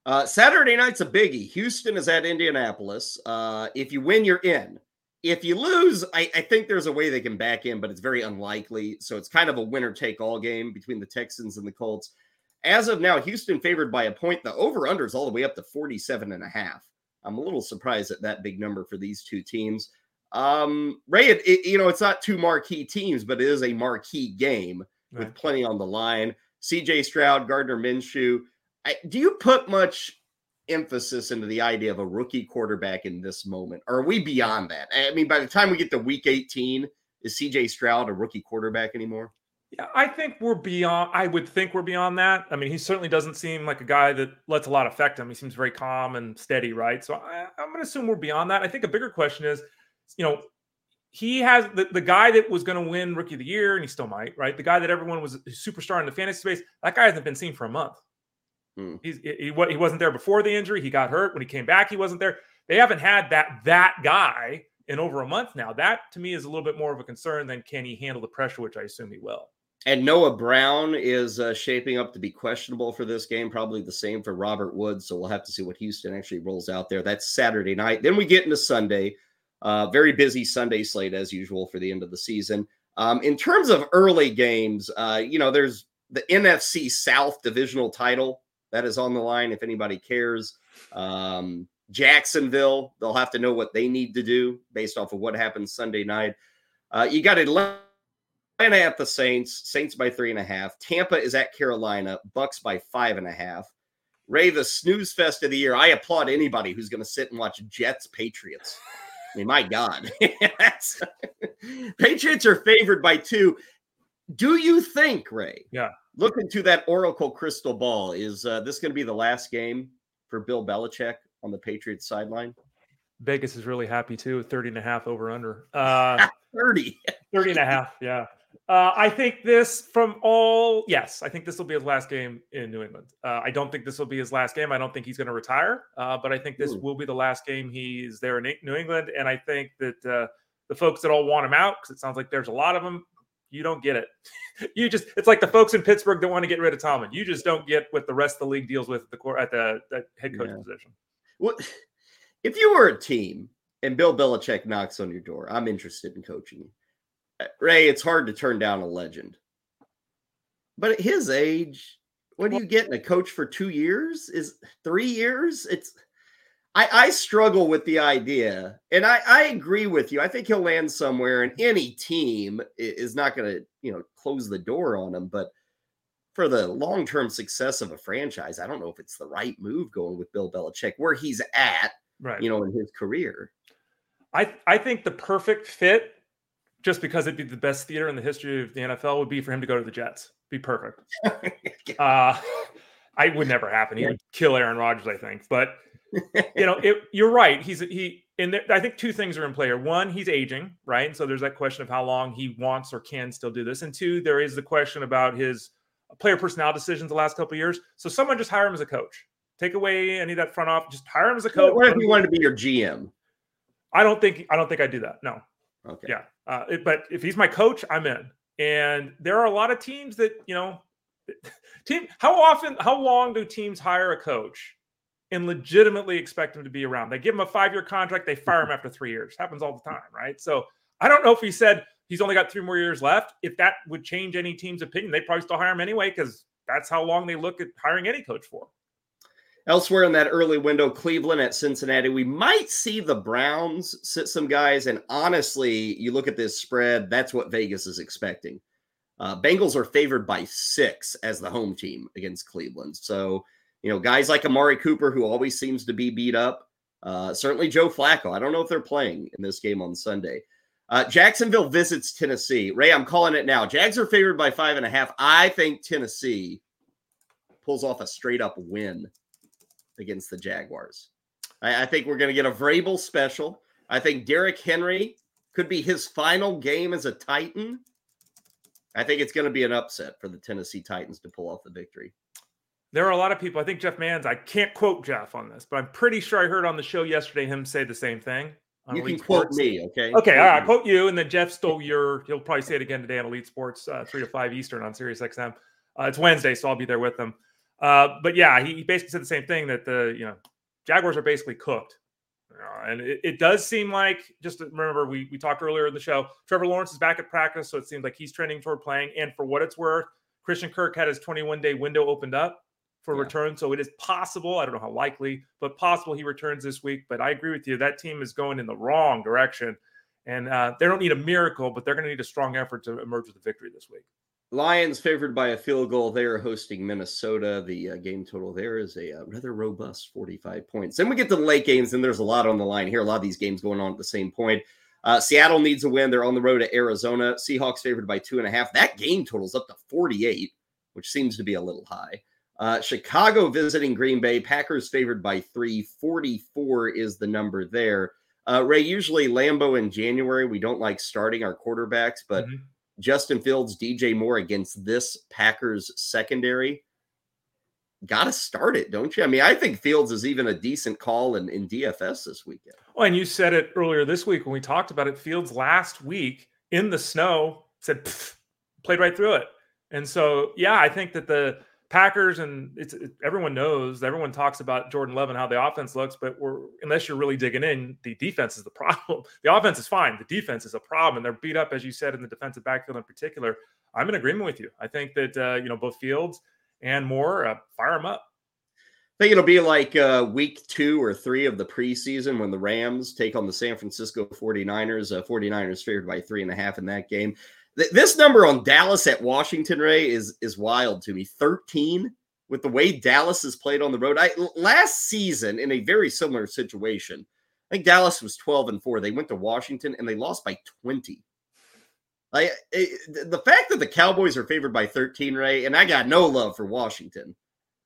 Uh, Saturday night's a biggie. Houston is at Indianapolis. Uh, if you win, you're in. If you lose, I, I, think there's a way they can back in, but it's very unlikely. So it's kind of a winner take all game between the Texans and the Colts. As of now, Houston favored by a point. The over under is all the way up to 47 and a half. I'm a little surprised at that big number for these two teams. Um, Ray, it, it, you know, it's not two marquee teams, but it is a marquee game right. with plenty on the line. CJ Stroud, Gardner Minshew. I, do you put much emphasis into the idea of a rookie quarterback in this moment? Or are we beyond that? I mean, by the time we get to week 18, is CJ Stroud a rookie quarterback anymore? Yeah, I think we're beyond. I would think we're beyond that. I mean, he certainly doesn't seem like a guy that lets a lot affect him. He seems very calm and steady, right? So I, am going to assume we're beyond that. I think a bigger question is, you know, he has the, the guy that was going to win Rookie of the Year, and he still might, right? The guy that everyone was a superstar in the fantasy space. That guy hasn't been seen for a month. Hmm. He's he, he wasn't there before the injury. He got hurt when he came back. He wasn't there. They haven't had that that guy in over a month now. That to me is a little bit more of a concern than can he handle the pressure, which I assume he will. And Noah Brown is uh, shaping up to be questionable for this game. Probably the same for Robert Woods. So we'll have to see what Houston actually rolls out there. That's Saturday night. Then we get into Sunday. Uh, very busy Sunday slate as usual for the end of the season. Um, in terms of early games, uh, you know, there's the NFC South divisional title that is on the line. If anybody cares, um, Jacksonville, they'll have to know what they need to do based off of what happens Sunday night. Uh, you got Atlanta Atlanta at the Saints, Saints by three and a half. Tampa is at Carolina, Bucks by five and a half. Ray, the snooze fest of the year. I applaud anybody who's going to sit and watch Jets Patriots. I mean, my God, Patriots are favored by two. Do you think, Ray? Yeah. Look into that Oracle crystal ball. Is uh, this going to be the last game for Bill Belichick on the Patriots sideline? Vegas is really happy too. 30 and a half over under. Uh, 30. 30 and a half. Yeah. Uh, I think this from all, yes, I think this will be his last game in New England. Uh, I don't think this will be his last game. I don't think he's going to retire, uh, but I think this Ooh. will be the last game he's there in New England. And I think that uh, the folks that all want him out, because it sounds like there's a lot of them, you don't get it. you just, it's like the folks in Pittsburgh that want to get rid of Tomlin. You just don't get what the rest of the league deals with at the, at the, the head coach yeah. position. What if you were a team and Bill Belichick knocks on your door? I'm interested in coaching you Ray, it's hard to turn down a legend. But at his age, what are you getting? A coach for two years? Is three years? It's I, I struggle with the idea, and I, I agree with you. I think he'll land somewhere, and any team is not going to, you know, close the door on him. But for the long term success of a franchise, I don't know if it's the right move going with Bill Belichick where he's at, right. you know, in his career. I I think the perfect fit, just because it'd be the best theater in the history of the NFL, would be for him to go to the Jets. Be perfect. uh, I would never happen. He would kill Aaron Rodgers, I think. But you know, it, you're right. He's he and I think two things are in play here. One, he's aging, right? And so there's that question of how long he wants or can still do this. And two, there is the question about his player personnel decisions the last couple years. So someone just hire him as a coach. Take away any of that front off. Just hire him as a coach. What if you wanted to be your GM? I don't think I don't think I'd do that. No. Okay. Yeah. Uh, it, but if he's my coach, I'm in. And there are a lot of teams that you know. Team. How often? How long do teams hire a coach and legitimately expect him to be around? They give him a five year contract. They fire him after three years. Happens all the time, right? So I don't know if he said he's only got three more years left. If that would change any team's opinion, they probably still hire him anyway because that's how long they look at hiring any coach for. Elsewhere in that early window, Cleveland at Cincinnati, we might see the Browns sit some guys. And honestly, you look at this spread, that's what Vegas is expecting. Uh, Bengals are favored by six as the home team against Cleveland. So, you know, guys like Amari Cooper, who always seems to be beat up. Uh, certainly Joe Flacco. I don't know if they're playing in this game on Sunday. Uh, Jacksonville visits Tennessee. Ray, I'm calling it now. Jags are favored by five and a half. I think Tennessee pulls off a straight up win against the Jaguars. I, I think we're going to get a Vrabel special. I think Derrick Henry could be his final game as a Titan. I think it's going to be an upset for the Tennessee Titans to pull off the victory. There are a lot of people. I think Jeff Mans, I can't quote Jeff on this, but I'm pretty sure I heard on the show yesterday him say the same thing. You can quote Sports. me, okay? Okay, all right. I quote you, and then Jeff stole your. He'll probably say it again today on Elite Sports, uh, three to five Eastern on Sirius XM. Uh, it's Wednesday, so I'll be there with them. Uh, but yeah, he, he, basically said the same thing that the you know Jaguars are basically cooked, and it, it, does seem like just remember we we talked earlier in the show. Trevor Lawrence is back at practice, so it seems like he's trending toward playing. And for what it's worth, Christian Kirk had his 21 day window opened up for yeah. return. So it is possible. I don't know how likely, but possible he returns this week. But I agree with you. That team is going in the wrong direction. And uh, they don't need a miracle, but they're going to need a strong effort to emerge with a victory this week. Lions favored by a field goal. They are hosting Minnesota. The uh, game total there is a uh, rather robust 45 points. Then we get to the late games, and there's a lot on the line here. A lot of these games going on at the same point. Uh, Seattle needs a win. They're on the road to Arizona. Seahawks favored by two and a half. That game total's up to 48, which seems to be a little high. Uh, Chicago visiting Green Bay. Packers favored by three. 44 is the number there. Uh, Ray, usually Lambo in January, we don't like starting our quarterbacks, but mm-hmm. Justin Fields, DJ Moore against this Packers secondary, got to start it, don't you? I mean, I think Fields is even a decent call in, in DFS this weekend. Well, and you said it earlier this week when we talked about it. Fields last week in the snow said, played right through it. And so, yeah, I think that the Packers and it's it, everyone knows, everyone talks about Jordan Love and how the offense looks, but we're unless you're really digging in, the defense is the problem. The offense is fine, the defense is a problem, and they're beat up, as you said, in the defensive backfield in particular. I'm in agreement with you. I think that uh, you know both Fields and Moore uh, fire them up. I think it'll be like uh, week two or three of the preseason when the Rams take on the San Francisco 49ers. Uh, 49ers favored by three and a half in that game this number on Dallas at Washington Ray is is wild to me. 13 with the way Dallas has played on the road. I last season in a very similar situation. I think Dallas was 12 and 4. They went to Washington and they lost by 20. Like eh, the fact that the Cowboys are favored by 13, Ray, and I got no love for Washington.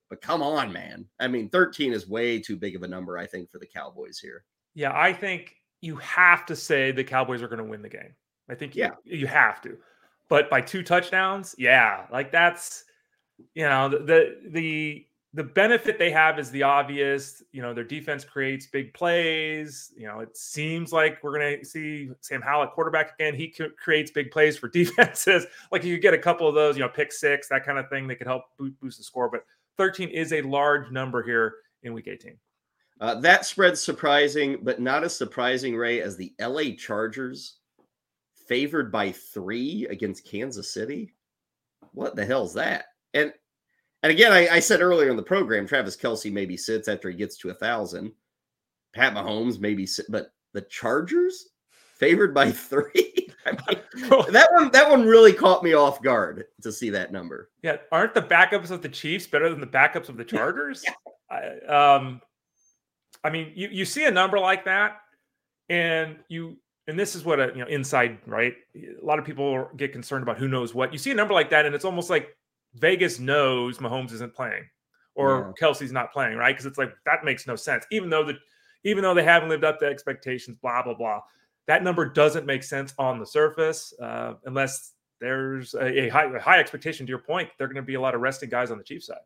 But come on, man. I mean, 13 is way too big of a number, I think, for the Cowboys here. Yeah, I think you have to say the Cowboys are going to win the game. I think yeah, you, you have to. But by two touchdowns, yeah, like that's you know the, the the the benefit they have is the obvious. You know, their defense creates big plays. You know, it seems like we're going to see Sam Howell at quarterback again. He creates big plays for defenses. like you get a couple of those, you know, pick six, that kind of thing. that could help boost the score. But 13 is a large number here in Week 18. Uh, that spread's surprising, but not as surprising, Ray, as the LA Chargers favored by three against Kansas City. What the hell's that? And and again, I, I said earlier in the program, Travis Kelce maybe sits after he gets to a thousand. Pat Mahomes maybe sit, but the Chargers favored by three. I mean, that one that one really caught me off guard to see that number. Yeah, aren't the backups of the Chiefs better than the backups of the Chargers? yeah. I, um, I mean, you you see a number like that, and you and this is what a you know inside right. A lot of people get concerned about who knows what. You see a number like that, and it's almost like Vegas knows Mahomes isn't playing or yeah. Kelce's not playing, right? Because it's like that makes no sense. Even though the even though they haven't lived up to expectations, blah blah blah. That number doesn't make sense on the surface uh, unless there's a, a, high, a high expectation. To your point, there are going to be a lot of resting guys on the Chiefs side.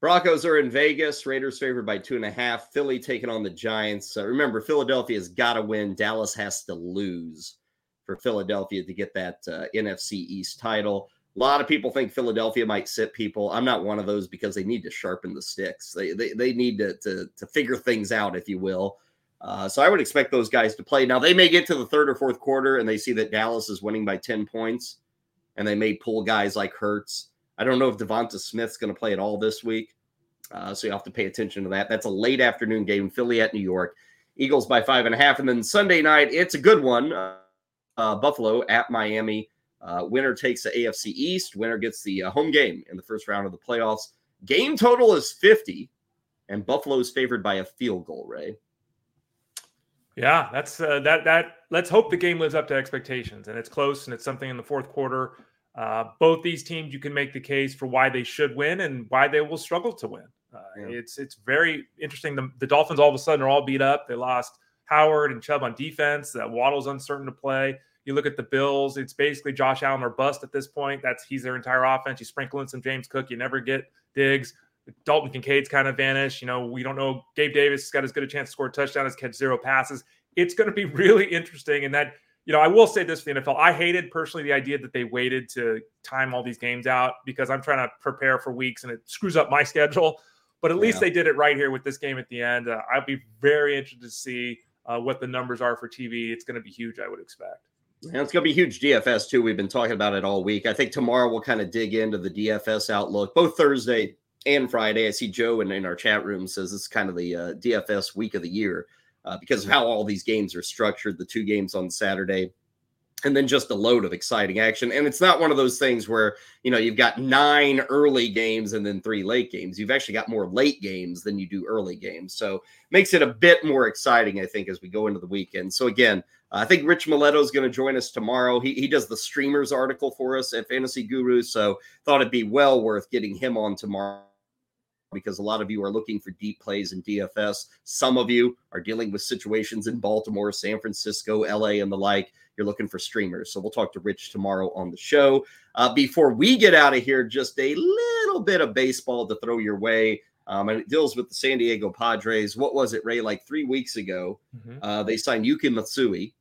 Broncos are in Vegas. Raiders favored by two and a half. Philly taking on the Giants. Uh, remember, Philadelphia's got to win. Dallas has to lose for Philadelphia to get that uh, NFC East title. A lot of people think Philadelphia might sit people. I'm not one of those because they need to sharpen the sticks. They they, they need to, to, to figure things out, if you will. Uh, so I would expect those guys to play. Now they may get to the third or fourth quarter and they see that Dallas is winning by 10 points, and they may pull guys like Hurts. I don't know if Devonta Smith's going to play at all this week. Uh, so you have to pay attention to that. That's a late afternoon game, Philly at New York. Eagles by five and a half. And then Sunday night, it's a good one. Uh, Buffalo at Miami. Uh, winner takes the AFC East. Winner gets the uh, home game in the first round of the playoffs. Game total is 50, and Buffalo is favored by a field goal, Ray. Yeah, that's uh, that. That let's hope the game lives up to expectations, and it's close, and it's something in the fourth quarter. Uh, both these teams, you can make the case for why they should win and why they will struggle to win. Uh, yeah. It's it's very interesting. The, the, Dolphins all of a sudden are all beat up. They lost Howard and Chubb on defense. That Waddle's uncertain to play. You look at the Bills, it's basically Josh Allen or bust at this point. That's he's their entire offense. You sprinkle in some James Cook, you never get Diggs. Dalton Kincaid's kind of vanished. You know, we don't know. Gabe Davis has got as good a chance to score a touchdown as catch zero passes. It's going to be really interesting. And that, you know, I will say this for the NFL. I hated personally the idea that they waited to time all these games out because I'm trying to prepare for weeks and it screws up my schedule. But at least they did it right here with this game at the end. Uh, I'll be very interested to see uh, what the numbers are for TV. It's going to be huge, I would expect. And it's going to be huge DFS too. We've been talking about it all week. I think tomorrow we'll kind of dig into the DFS outlook, both Thursday and Friday. I see Joe in, in our chat room says this is kind of the uh, DFS week of the year uh, because of how all these games are structured. The two games on Saturday, and then just a load of exciting action. And it's not one of those things where, you know, you've got nine early games and then three late games. You've actually got more late games than you do early games. So makes it a bit more exciting, I think, as we go into the weekend. So again, I think Rich Mileto is going to join us tomorrow. He, he does the streamers article for us at Fantasy Guru. So thought it'd be well worth getting him on tomorrow because a lot of you are looking for deep plays in DFS. Some of you are dealing with situations in Baltimore, San Francisco, LA, and the like. You're looking for streamers. So we'll talk to Rich tomorrow on the show. Uh, before we get out of here, just a little bit of baseball to throw your way. Um, and it deals with the San Diego Padres. What was it, Ray? Like three weeks ago, mm-hmm. uh, they signed Yuki Matsui.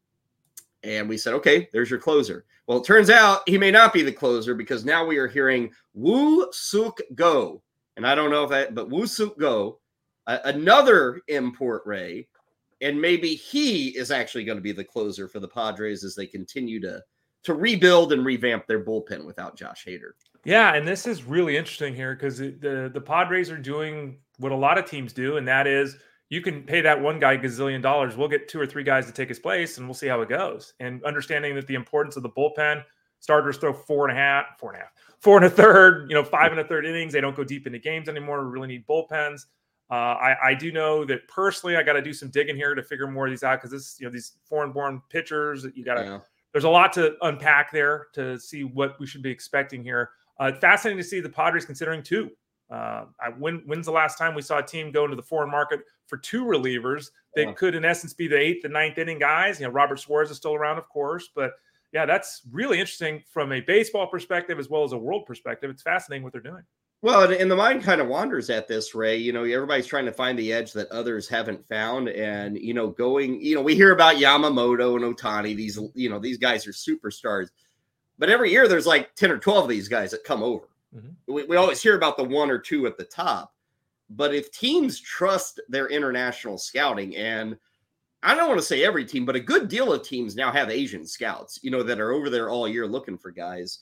And we said, okay, there's your closer. Well, it turns out he may not be the closer because now we are hearing Woo Suk Go. And I don't know if that, but Woo Suk Go, uh, another import Ray, and maybe he is actually going to be the closer for the Padres as they continue to to rebuild and revamp their bullpen without Josh Hader. Yeah, and this is really interesting here because the the Padres are doing what a lot of teams do, and that is you can pay that one guy gazillion dollars. We'll get two or three guys to take his place, and we'll see how it goes. And understanding that the importance of the bullpen, starters throw four and a half, four and a half, four and a third, you know, five and a third innings. They don't go deep into games anymore. We really need bullpens. Uh, I, I, do know that personally, I got to do some digging here to figure more of these out because this, you know, these foreign-born pitchers, that you got to. Yeah. There's a lot to unpack there to see what we should be expecting here. Uh, fascinating to see the Padres considering two. Uh, I, when, when's the last time we saw a team go into the foreign market for two relievers that yeah. could, in essence, be the eighth and ninth inning guys? You know, Robert Suarez is still around, of course, but yeah, that's really interesting from a baseball perspective as well as a world perspective. It's fascinating what they're doing. Well, and the mind kind of wanders at this, Ray. You know, everybody's trying to find the edge that others haven't found. And, you know, going, you know, we hear about Yamamoto and Ohtani. These, you know, these guys are superstars. But every year there's like 10 or 12 of these guys that come over. Mm-hmm. We, we always hear about the one or two at the top. But if teams trust their international scouting, and I don't want to say every team, but a good deal of teams now have Asian scouts, you know, that are over there all year looking for guys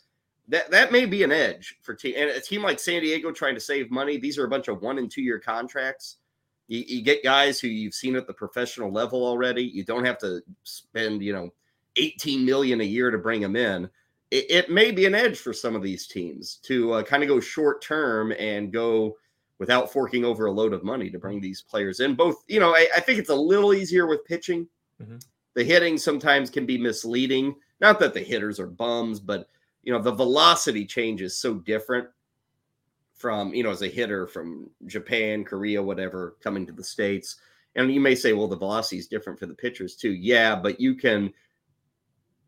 that that may be an edge for team and a team like San Diego trying to save money. These are a bunch of one and two year contracts. You, you, get guys who you've seen at the professional level already. You don't have to spend, you know, 18 million a year to bring them in, it, it may be an edge for some of these teams to uh, kind of go short term and go without forking over a load of money to bring these players in. Both, you know, I, I think it's a little easier with pitching. Mm-hmm. The hitting sometimes can be misleading. Not that the hitters are bums, but you know, the velocity change is so different from, you know, as a hitter from Japan, Korea, whatever, coming to the States. And you may say, well, the velocity is different for the pitchers too. Yeah, but you can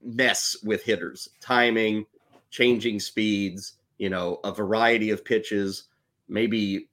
mess with hitters, timing, changing speeds, you know, a variety of pitches, maybe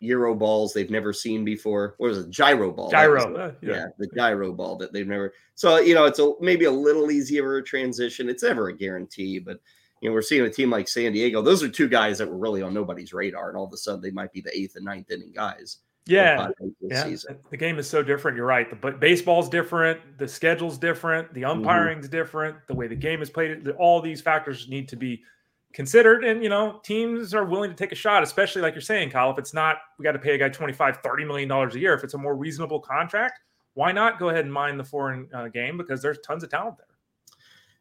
Euro balls they've never seen before. What was it? Gyro ball. Gyro. Uh, yeah. yeah. the gyro ball that they've never. So you know, it's a maybe a little easier a transition. It's never a guarantee, but you know, we're seeing a team like San Diego. Those are two guys that were really on nobody's radar, and all of a sudden they might be the eighth and ninth inning guys. Yeah, yeah. Season. The game is so different. You're right. The baseball's different. The schedule's different. The mm-hmm. umpiring's mm-hmm. different. The way the game is played. All these factors need to be considered and you know teams are willing to take a shot especially like you're saying kyle if it's not we got to pay a guy 25 30 million dollars a year. If it's a more reasonable contract why not go ahead and mine the foreign uh, game because there's tons of talent there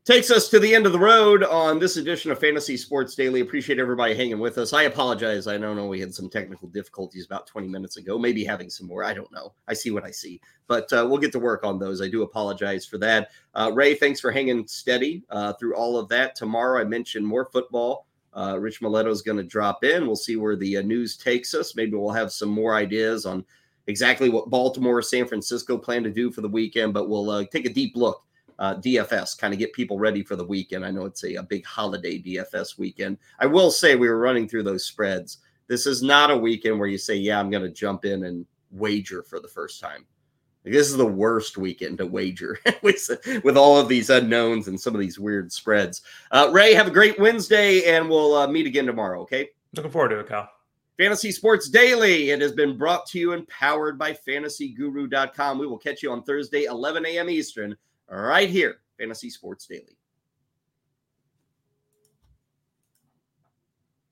Takes us to the end of the road on this edition of Fantasy Sports Daily. Appreciate everybody hanging with us. I apologize. I don't know we had some technical difficulties about 20 minutes ago, maybe having some more. I don't know. I see what I see, but uh, we'll get to work on those. I do apologize for that. Uh, Ray, thanks for hanging steady uh, through all of that. Tomorrow, I mentioned more football. Uh, Rich Mileto is going to drop in. We'll see where the uh, news takes us. Maybe we'll have some more ideas on exactly what Baltimore, or San Francisco plan to do for the weekend, but we'll uh, take a deep look uh, DFS, kind of get people ready for the weekend. I know it's a, a big holiday DFS weekend. I will say we were running through those spreads. This is not a weekend where you say, Yeah, I'm going to jump in and wager for the first time. Like, this is the worst weekend to wager with, with all of these unknowns and some of these weird spreads. Uh, Ray, have a great Wednesday, and we'll uh, meet again tomorrow. Okay. Looking forward to it, Kyle. Fantasy Sports Daily. It has been brought to you and powered by fantasyguru.com. We will catch you on Thursday, 11 a.m. Eastern right here, Fantasy Sports Daily.